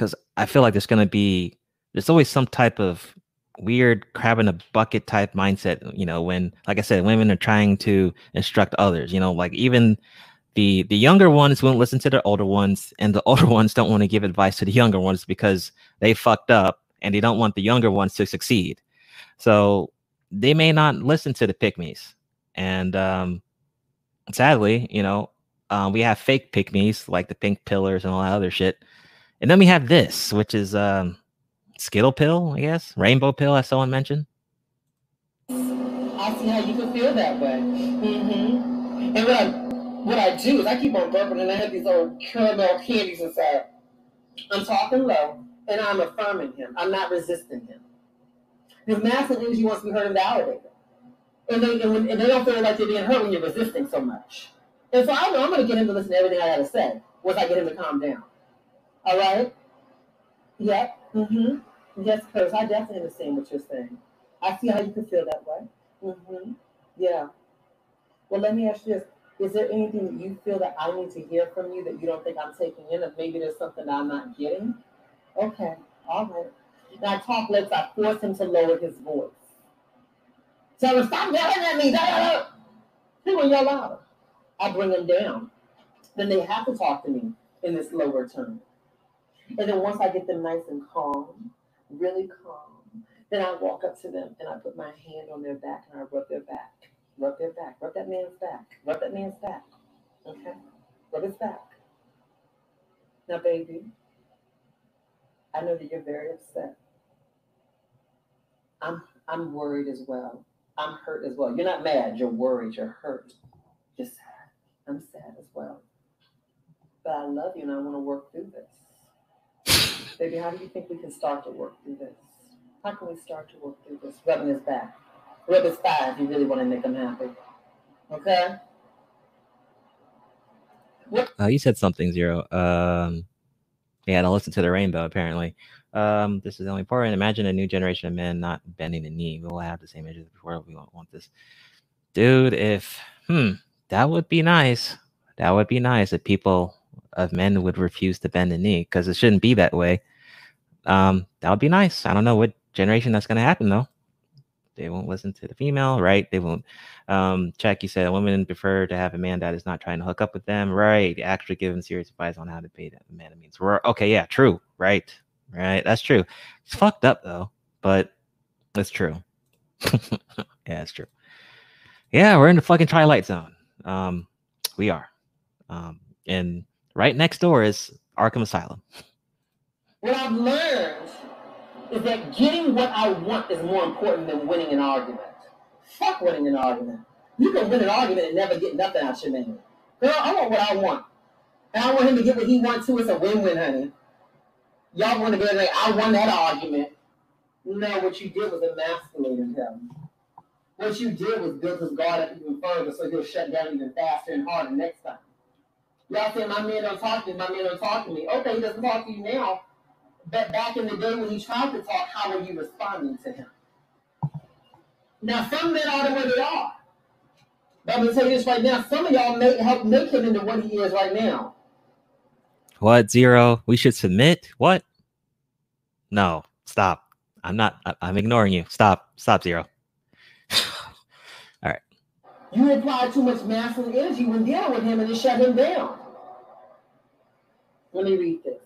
because I feel like there's going to be there's always some type of weird crab in a bucket type mindset. You know, when like I said, women are trying to instruct others. You know, like even the the younger ones won't listen to the older ones, and the [laughs] older ones don't want to give advice to the younger ones because they fucked up and they don't want the younger ones to succeed. So they may not listen to the pick mes, and um, sadly, you know, uh, we have fake pick mes like the pink pillars and all that other shit and then we have this, which is um, Skittle pill, I guess, rainbow pill, as someone mentioned. I see how you can feel that way. Mm-hmm. And what I what I do is I keep on burping, and I have these old caramel candies inside. I'm talking low, and I'm affirming him. I'm not resisting him. Because masculine energy wants to be heard and validated, and they and, when, and they don't feel like they're being heard when you're resisting so much. And so I know I'm going to get him to listen to everything I got to say once I get him to calm down. All right? Yep. Mm-hmm. Yes, Curtis, I definitely understand what you're saying. I see how you can feel that way. Mm-hmm. Yeah. Well, let me ask you this. Is there anything that you feel that I need to hear from you that you don't think I'm taking in? If maybe there's something I'm not getting? Okay. All right. Now, talk lips, I force him to lower his voice. Tell him, stop yelling at me. Da, da, da. He will yell louder. I bring him down. Then they have to talk to me in this lower tone. And then once I get them nice and calm, really calm, then I walk up to them and I put my hand on their back and I rub their back. Rub their back. Rub that man's back. Rub that man's back. Okay? Rub his back. Now, baby, I know that you're very upset. I'm I'm worried as well. I'm hurt as well. You're not mad, you're worried, you're hurt. You're sad. I'm sad as well. But I love you and I want to work through this. Baby, how do you think we can start to work through this? How can we start to work through this? Rubbing his back. Rub his thigh if you really want to make him happy. Okay? What? Uh, you said something zero. Um, yeah, to listen to the rainbow. Apparently, um, this is the only part. And Imagine a new generation of men not bending the knee. We will have the same issues before. We won't want this, dude. If hmm, that would be nice. That would be nice if people of men would refuse to bend the knee because it shouldn't be that way. Um, that would be nice. I don't know what generation that's going to happen though. They won't listen to the female, right? They won't. Um, check. You said women prefer to have a man that is not trying to hook up with them, right? Actually, give them serious advice on how to pay that man. It means we're okay. Yeah, true. Right, right. That's true. It's fucked up though, but it's true. [laughs] yeah, it's true. Yeah, we're in the fucking twilight zone. Um, we are. Um, and right next door is Arkham Asylum. What I've learned is that getting what I want is more important than winning an argument. Fuck winning an argument. You can win an argument and never get nothing out your man. Girl, I want what I want. And I want him to get what he wants too. It's a win-win, honey. Y'all want to be like, I won that argument. No, what you did was emasculated him. What you did was build his guard up even further so he'll shut down even faster and harder next time. Y'all say my man don't talk to me, my man don't talk to me. Okay, he doesn't talk to you now. But back in the day when he tried to talk, how were you responding to him? Now some men are the way they are. But I'm gonna tell you this right now, some of y'all may help make him into what he is right now. What zero? We should submit. What? No, stop. I'm not. I'm ignoring you. Stop. Stop zero. You applied too much masculine energy when dealing with him and it shut him down. Let me read this.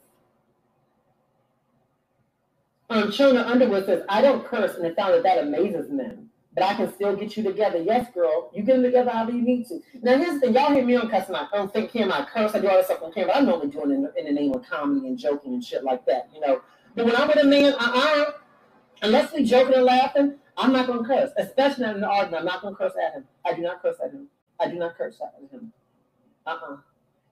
Um, Underwood says, I don't curse and I found that that amazes men. But I can still get you together. Yes, girl. You get them together however you need to. Now, here's the thing. Y'all hear me on cussing. I don't think him. I curse. I do all this stuff on camera. I'm normally doing it in the, in the name of comedy and joking and shit like that, you know. But when I'm with a man, uh-uh. Unless we joking and laughing, I'm not going to curse. Especially not in an argument. I'm not going to curse at him. I do not curse at him. I do not curse at him. Uh-uh.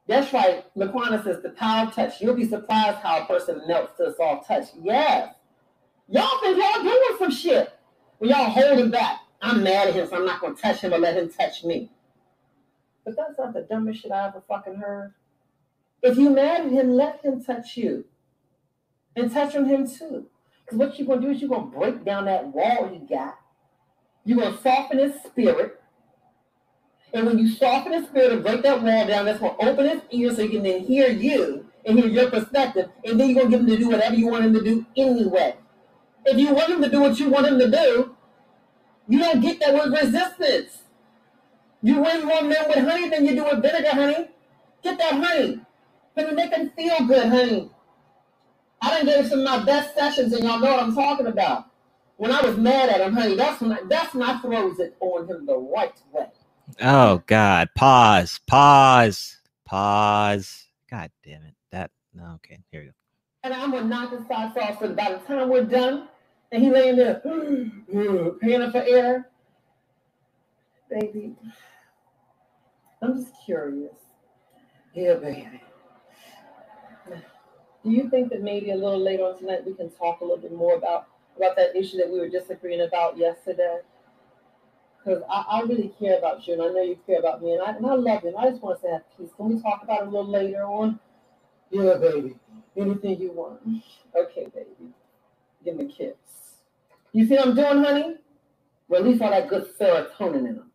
That's right. Laquana says the power of touch. You'll be surprised how a person melts to a soft touch. Yes. Y'all think y'all doing some shit. When y'all holding back. I'm mad at him, so I'm not gonna touch him or let him touch me. But that's not the dumbest shit I ever fucking heard. If you mad at him, let him touch you. And touch on him too. Because what you're gonna do is you're gonna break down that wall you got. You're gonna soften his spirit. And when you soften his spirit and break that wall down, that's gonna open his ears so he can then hear you and hear your perspective. And then you're gonna get him to do whatever you want him to do anyway. If you want him to do what you want him to do, you don't get that with resistance. You win more men with honey than you do with vinegar, honey. Get that honey. Me make them feel good, honey. I done gave some of my best sessions, and y'all know what I'm talking about. When I was mad at him, honey, that's when I, that's when I throws it on him the right way. Oh God. Pause. Pause. Pause. God damn it. That. No. Okay. Here we go. And I'm gonna knock his socks off. So by the time we're done, and he laying there, [gasps] panting for air, baby. I'm just curious. Yeah, baby. Do you think that maybe a little later on tonight we can talk a little bit more about about that issue that we were disagreeing about yesterday? Because I, I really care about you, and I know you care about me, and I, and I love you, and I just want to have peace. Can we talk about it a little later on? Yeah, baby. Anything you want. Okay, baby. Give me a kiss. You see what I'm doing, honey? Release all that good serotonin in them.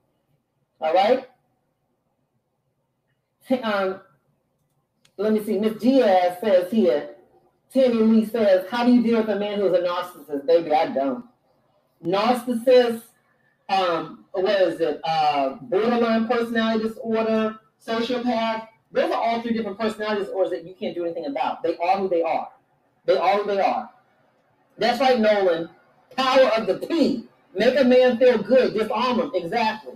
All right? Um, let me see. Miss Diaz says here, Tammy Lee says, How do you deal with a man who's a narcissist? Baby, I don't. Narcissist, um, what is it? Uh, borderline personality disorder, sociopath. Those are all three different personality disorders that you can't do anything about. They are who they are. They are who they are. That's right, Nolan. Power of the P. Make a man feel good. Disarm him. Exactly.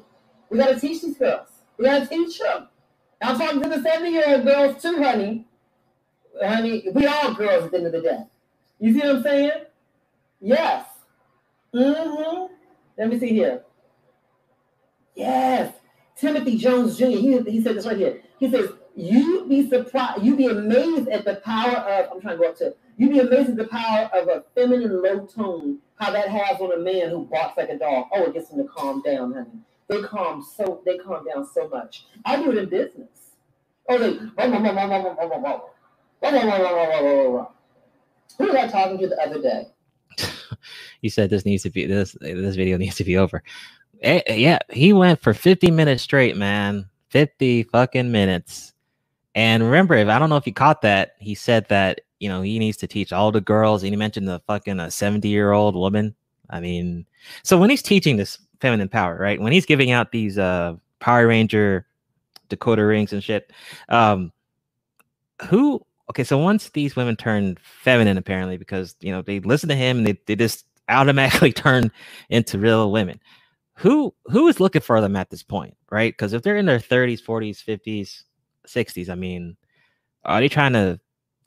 We got to teach these girls. We got to teach them. I'm talking to the 70 year old girls too, honey. Honey, we all girls at the end of the day. You see what I'm saying? Yes. Mm-hmm. Let me see here. Yes. Timothy Jones Jr. He, he said this right here. He says, "You be surprised. you'd be amazed at the power of. I'm trying to go up to. You'd be amazed at the power of a feminine low tone. How that has on a man who barks like a dog. Oh, it gets him to calm down, honey. They calm so. They calm down so much. I do it in business. Oh, they. Who was I talking to the other day? You said this needs to be this this video needs to be over. Eh, yeah, he went for 50 minutes straight, man. 50 fucking minutes. And remember, if I don't know if you caught that, he said that you know he needs to teach all the girls, and he mentioned the fucking a 70 year old woman. I mean, so when he's teaching this feminine power, right? When he's giving out these uh Power Ranger Dakota rings and shit, um, who? Okay, so once these women turn feminine, apparently because you know they listen to him and they, they just automatically [laughs] turn into real women who who is looking for them at this point, right? Because if they're in their 30s, 40s, 50s, 60s, I mean, are they trying to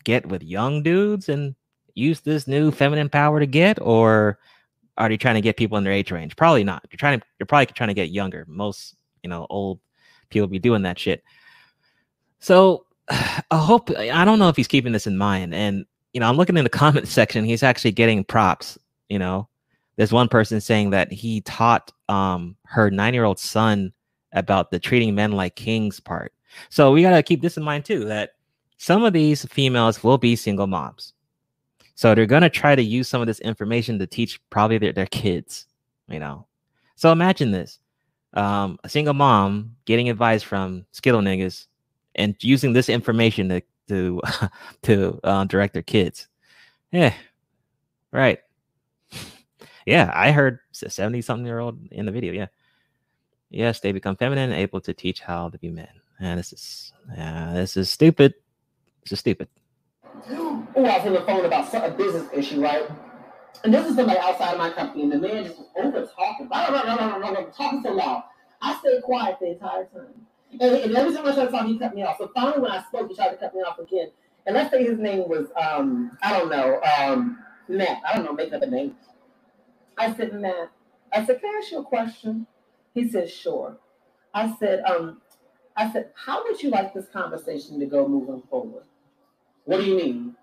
get with young dudes and use this new feminine power to get, or are they trying to get people in their age range? Probably not. You're trying to you're probably trying to get younger. Most you know old people be doing that shit. So [sighs] I hope I don't know if he's keeping this in mind. And you know, I'm looking in the [laughs] comment section. He's actually getting props. You know, there's one person saying that he taught um, her nine year old son about the treating men like kings part. So we got to keep this in mind too that some of these females will be single moms. So they're going to try to use some of this information to teach probably their, their kids, you know. So imagine this um, a single mom getting advice from Skittle niggas and using this information to to [laughs] to uh, direct their kids. Yeah, right. [laughs] Yeah, I heard 70 something year old in the video. Yeah. Yes, they become feminine able to teach how to be men. And this is yeah, this is stupid. This is stupid. Oh, I was on the phone about a business issue, right? And this is somebody outside of my company, and the man just was over talking, blah, blah, blah, blah, blah, blah, talking so loud. I stayed quiet the entire time. And, and every time I tried to talk, he cut me off. So finally, when I spoke, he tried to cut me off again. And let's say his name was, um, I don't know, um, Matt. I don't know, make up a name. I said, Matt, I said, can I ask you a question? He said, sure. I said, um, I said, how would you like this conversation to go moving forward? What do you mean?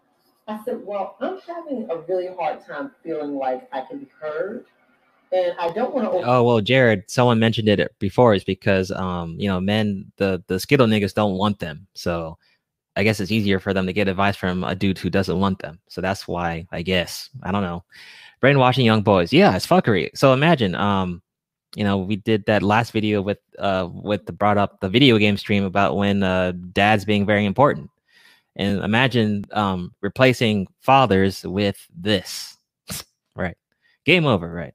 I said, well, I'm having a really hard time feeling like I can be heard. And I don't want to. Oh well, Jared. Someone mentioned it before. Is because um, you know, men, the the skittle niggas don't want them. So I guess it's easier for them to get advice from a dude who doesn't want them. So that's why I guess I don't know brainwashing young boys. Yeah, it's fuckery. So imagine, um, you know, we did that last video with uh with the brought up the video game stream about when uh dads being very important. And imagine um replacing fathers with this. right. Game over, right?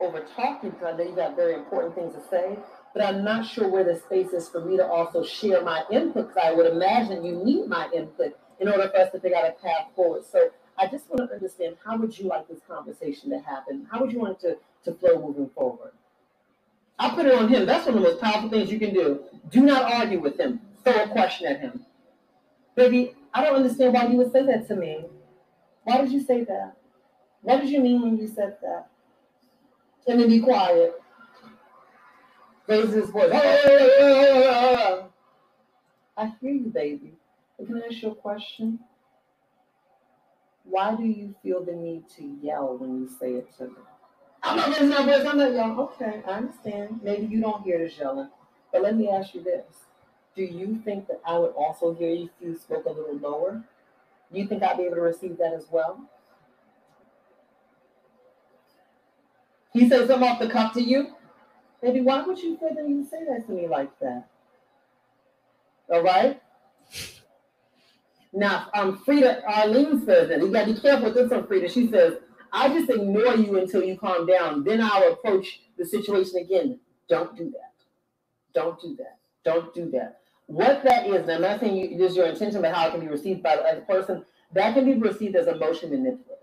Over talking because I know you got very important things to say, but I'm not sure where the space is for me to also share my input because I would imagine you need my input in order for us to figure out a path forward. So I just want to understand how would you like this conversation to happen? How would you want it to, to flow moving forward? I put it on him. That's one of the most powerful things you can do. Do not argue with him. Throw a question at him. Baby, I don't understand why you would say that to me. Why did you say that? What did you mean when you said that? And then be quiet. Raise his voice. I hear you, baby. But can I ask you a question? why do you feel the need to yell when you say it to me? I'm not raising my voice. I'm not yelling. Okay, I understand. Maybe you don't hear this yelling. But let me ask you this. Do you think that I would also hear you if you spoke a little lower? Do you think I'd be able to receive that as well? He says I'm off the cuff to you. Maybe why would you the need say that to me like that? All right? Now, um, Frida Arlene says that you got to be careful with this one, Frida. She says, I just ignore you until you calm down. Then I'll approach the situation again. Don't do that. Don't do that. Don't do that. What that is, and I'm not saying you, this is your intention, but how it can be received by the other person, that can be received as emotion manipulative.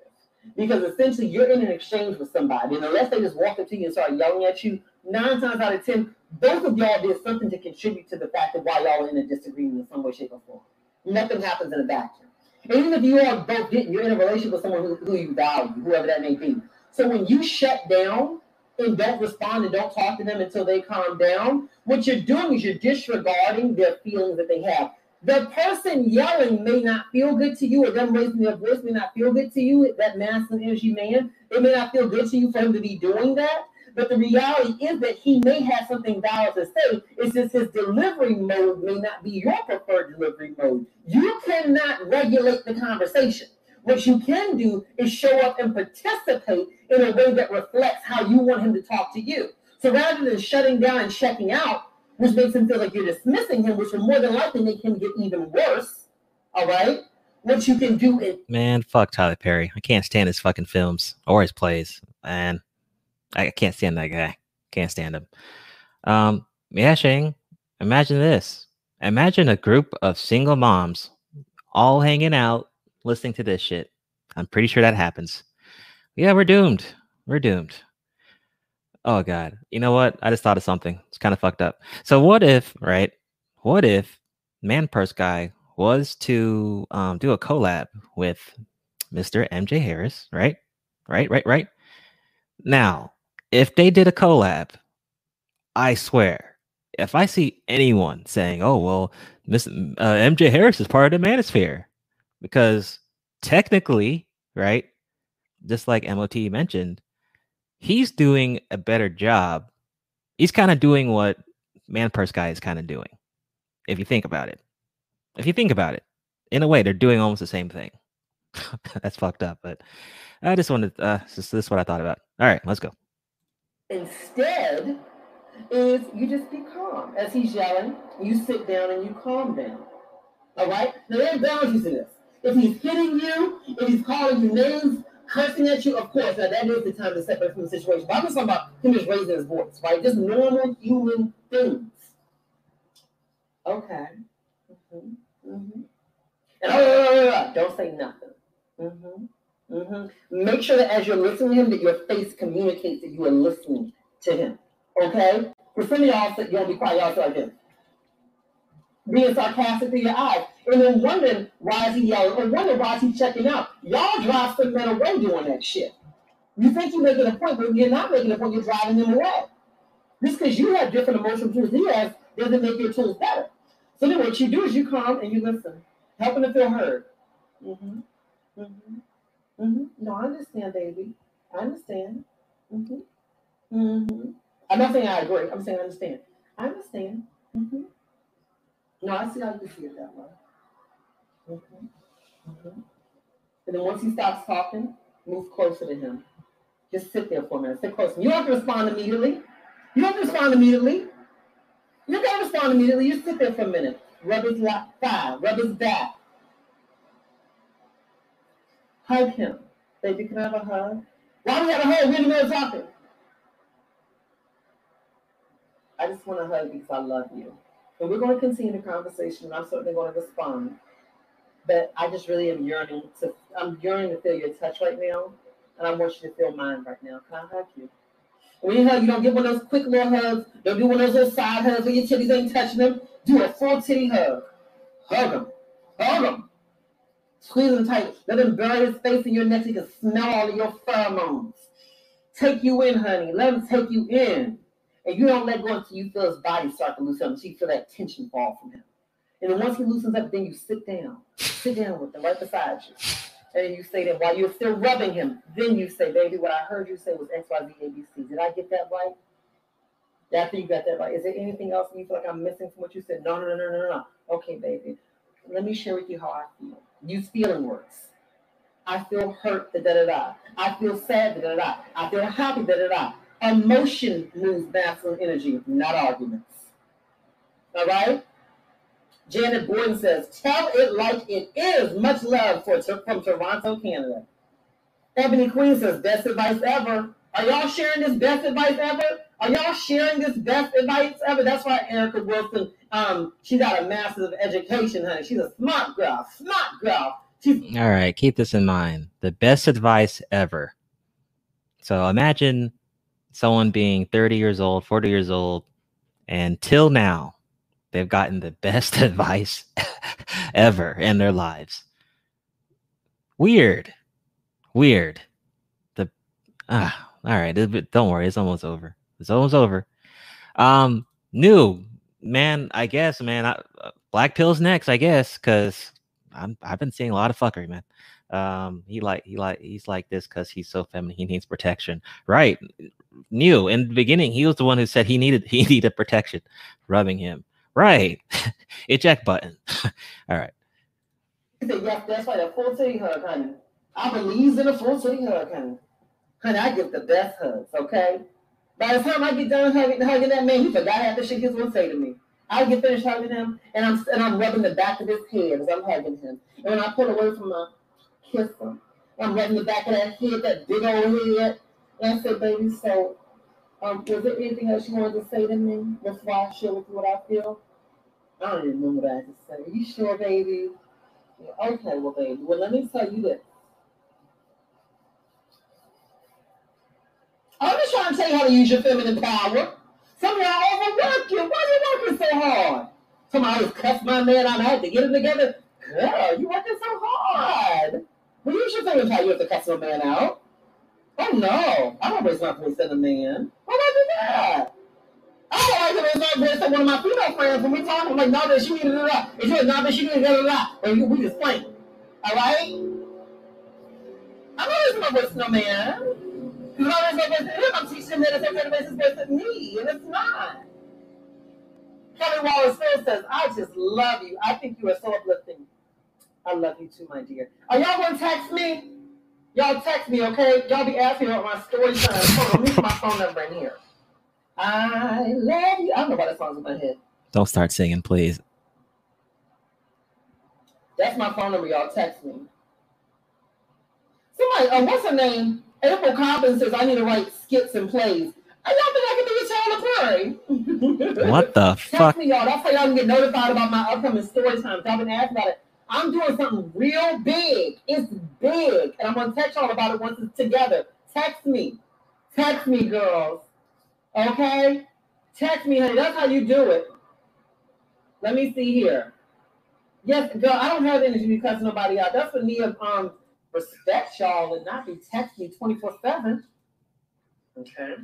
Because essentially you're in an exchange with somebody, and unless they just walk up to you and start yelling at you, nine times out of ten, both of y'all did something to contribute to the fact that why y'all are in a disagreement in some way, shape, or form. Nothing happens in a vacuum. And even if you all both didn't, you're in a relationship with someone who, who you value, whoever that may be. So when you shut down and don't respond and don't talk to them until they calm down, what you're doing is you're disregarding their feelings that they have. The person yelling may not feel good to you, or them raising their voice may not feel good to you. That masculine energy man, it may not feel good to you for him to be doing that. But the reality is that he may have something valid to say. It's just his delivery mode may not be your preferred delivery mode. You cannot regulate the conversation. What you can do is show up and participate in a way that reflects how you want him to talk to you. So rather than shutting down and checking out, which makes him feel like you're dismissing him, which will more than likely make him get even worse. All right. What you can do is Man, fuck Tyler Perry. I can't stand his fucking films or his plays. Man, I can't stand that guy. Can't stand him. Um, yeah, Shane. Imagine this. Imagine a group of single moms all hanging out, listening to this shit. I'm pretty sure that happens. Yeah, we're doomed. We're doomed. Oh god. You know what? I just thought of something. It's kind of fucked up. So what if, right? What if Man Purse guy was to um, do a collab with Mr. MJ Harris, right? Right, right, right. Now, if they did a collab, I swear, if I see anyone saying, "Oh, well, Miss uh, MJ Harris is part of the Manosphere," because technically, right, just like MOT mentioned, he's doing a better job. He's kind of doing what Man Purse guy is kind of doing, if you think about it. If you think about it, in a way, they're doing almost the same thing. [laughs] That's fucked up, but I just wanted. Uh, this, this is what I thought about. All right, let's go. instead is you just be calm as he's yelling. You sit down and you calm down. All right. Now there's boundaries in this. If he's hitting you, if he's calling you names, cursing at you, of course, now that is the time to separate from the situation. But I'm just talking about him just raising his voice, right? Just normal human things. Okay. hmm hmm And oh, don't say nothing. hmm hmm Make sure that as you're listening to him, that your face communicates that you are listening to him. Okay? For some of y'all, don't be quiet, y'all say like this. Being sarcastic to your eyes. And then wondering why is he yelling or wondering why is he checking out. Y'all drive some men away doing that shit. You think you're making a point, but you're not making a point, you're driving them away. Just because you have different emotional tools he has doesn't make your tools better. So then what you do is you calm and you listen, helping to feel heard. Mm-hmm. Mm-hmm. Mm-hmm. No, I understand, baby. I understand. Mm-hmm. Mm-hmm. I'm not saying I agree. I'm saying I understand. I understand. Mm-hmm. No, I see how you see it that way. Mm-hmm. Mm-hmm. And then once he stops talking, move closer to him. Just sit there for a minute. Sit close. You don't have to respond immediately. You don't have to respond immediately. You don't respond immediately. You sit there for a minute. Rub his lap, thigh. Rub his back. Hug him. Baby, can I have a hug? Why do we have a hug? We're in the middle of talking. I just want to hug you because I love you. We're going to continue the conversation, and I'm certainly going to respond. But I just really am yearning to, I'm yearning to feel your touch right now, and I want you to feel mine right now. Can I hug you? When you hug, you don't get one of those quick little hugs. Don't do one of those little side hugs where your titties ain't touching them. Do a full titty hug. Hug him. Hug him. Squeeze him tight. Let him bury his face in your neck so you can smell all of your pheromones. Take you in, honey. Let him take you in. And you don't let go until you feel his body start to loosen up, until you feel that tension fall from him. And then once he loosens up, then you sit down. Sit down with him right beside you. And then you say that while you're still rubbing him, then you say, baby, what I heard you say was X, Y, Z, A, B, C. Did I get that right? After you got that right, is there anything else you feel like I'm missing from what you said? No, no, no, no, no, no. Okay, baby. Let me share with you how I feel. Use feeling words. I feel hurt, da da da. I feel sad, da da da. I feel happy, da da da. Emotion moves masculine energy, not arguments. All right? Janet Gordon says, tell it like it is. Much love for from Toronto, Canada. Ebony Queen says, best advice ever. Are y'all sharing this best advice ever? Are y'all sharing this best advice ever? That's why Erica Wilson, um, she got a master's of education, honey. She's a smart girl, smart girl. She's All right, keep this in mind. The best advice ever. So imagine someone being 30 years old, 40 years old, and till now, they've gotten the best [laughs] advice ever in their lives. Weird. Weird. The ah, all right, don't worry, it's almost over. It's almost over. Um, new man, I guess, man. I, uh, black pills next, I guess, because I'm I've been seeing a lot of fuckery, man. Um, he like he like he's like this because he's so feminine. He needs protection, right? New in the beginning, he was the one who said he needed [laughs] he needed protection, rubbing him, right? [laughs] Eject button. [laughs] All right. Yes, that's why the full titty hug, honey. I believe in a full titty hug, honey. Honey, I give the best hugs, okay? By the time I get done hugging, hugging that man, he forgot half the shit he was gonna say to me. I get finished hugging him, and I'm and I'm rubbing the back of his head as I'm hugging him. And when I pull away from my kiss him, I'm rubbing the back of that head, that big old head. And I said, baby, so um, was there anything else you wanted to say to me before I share with you what I feel? I don't even remember what I had to say. You sure, baby? Okay, well, baby. Well, let me tell you this. I'm just trying to tell you how to use your feminine power. Some of y'all overwork you. Why are you working so hard? Somebody just cussed my man out. I had to get it together. Girl, you working so hard. Well, use your feminine power. You have to cuss a man out. Oh no, I don't raise my voice at a man. Why would I do that? I don't like to raise my voice at one of my female friends when we talk. I'm like, no, that she need to do that. And she was, no, that she need to do that. And we just playing. All right? I'm not raising my voice to no man. Because I raise my voice to him, I'm teaching him that it's okay to raise voice at me. And it's not. Kelly Wallace Phil says, I just love you. I think you are so uplifting. I love you too, my dear. Are y'all going to text me? Y'all text me, okay? Y'all be asking about my story time. Hold on, let me put my phone number in here. I love you. I don't know why that song's in my head. Don't start singing, please. That's my phone number, y'all. Text me. Somebody, uh, what's her name? April Cobbins says I need to write skits and plays. I y'all think I can do a Tyler Perry? What the [laughs] Text fuck? me, y'all. That's how y'all can get notified about my upcoming story times. Y'all been asking about it. I'm doing something real big. It's big. And I'm going to text y'all about it once it's together. Text me. Text me, girls. Okay? Text me, honey. That's how you do it. Let me see here. Yes, girl, I don't have energy to cussing nobody out. That's for me to um, respect y'all and not be texting 24 7. Okay.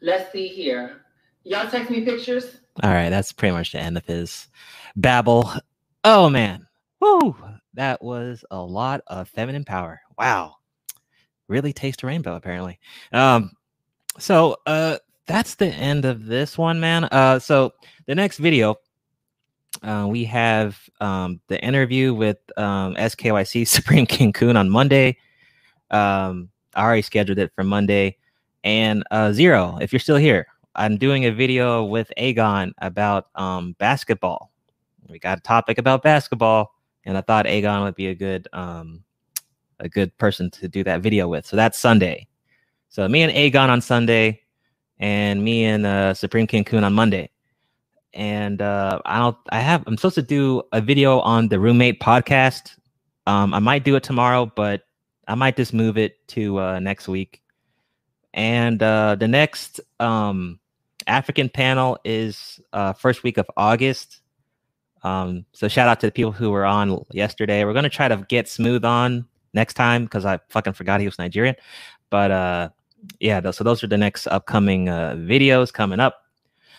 Let's see here. Y'all text me pictures? All right, that's pretty much the end of his babble. Oh man, woo! That was a lot of feminine power. Wow, really taste the rainbow apparently. Um, so uh, that's the end of this one, man. Uh, so the next video, uh, we have um the interview with um SKYC [laughs] Supreme King on Monday. Um, I already scheduled it for Monday, and uh, zero. If you're still here, I'm doing a video with Aegon about um, basketball. We got a topic about basketball, and I thought Aegon would be a good um, a good person to do that video with. So that's Sunday. So me and Aegon on Sunday, and me and uh, Supreme King Coon on Monday. And uh, I don't. I have. I'm supposed to do a video on the roommate podcast. Um, I might do it tomorrow, but I might just move it to uh, next week. And uh, the next um, African panel is uh, first week of August. Um, so shout out to the people who were on yesterday. We're gonna try to get Smooth on next time because I fucking forgot he was Nigerian. But uh, yeah, so those are the next upcoming uh, videos coming up.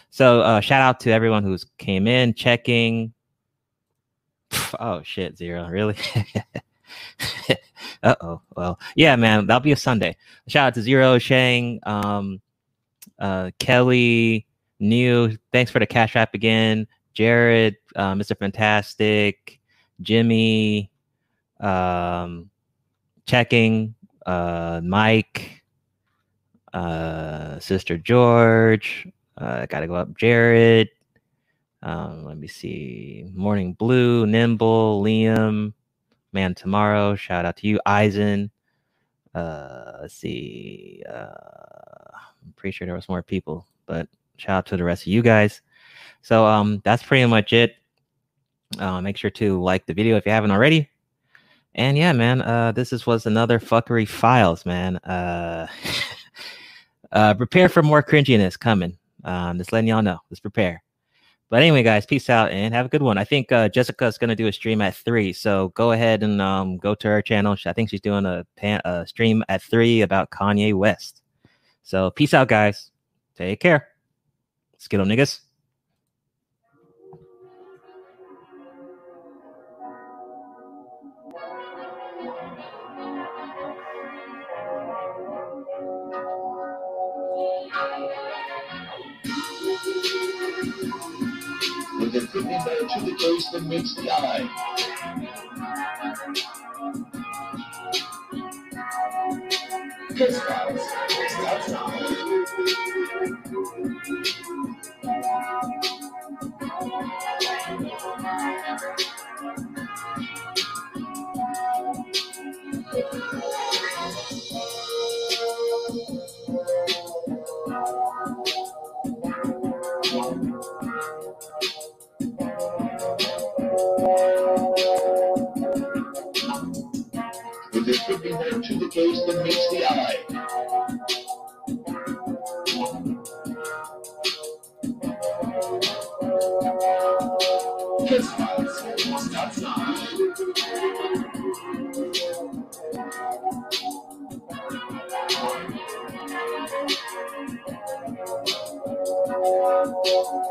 So uh, shout out to everyone who's came in checking. Oh shit, zero really. [laughs] uh oh. Well, yeah, man, that'll be a Sunday. Shout out to Zero Shang, um, uh, Kelly, New. Thanks for the cash app again. Jared, uh, Mr. Fantastic, Jimmy, um, checking, uh, Mike, uh, Sister George. Uh, gotta go up. Jared. Um, let me see. Morning Blue, Nimble, Liam, Man Tomorrow. Shout out to you, Eisen. Uh, let's see. Uh, I'm pretty sure there was more people, but shout out to the rest of you guys. So um, that's pretty much it. Uh, make sure to like the video if you haven't already. And yeah, man, uh, this is was another fuckery files, man. Uh, [laughs] uh, prepare for more cringiness coming. Um, just letting y'all know. Let's prepare. But anyway, guys, peace out and have a good one. I think uh, Jessica's gonna do a stream at three, so go ahead and um, go to her channel. I think she's doing a, pan- a stream at three about Kanye West. So peace out, guys. Take care. Skittle niggas. first and meets the eye. Kiss balls. Now. could be more to the case that meets the eye. Kiss starts now. But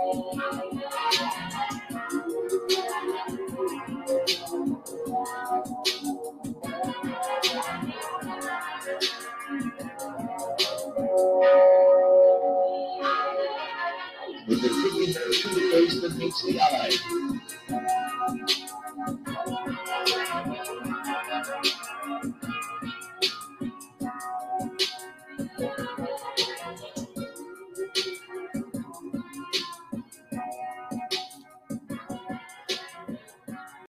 case than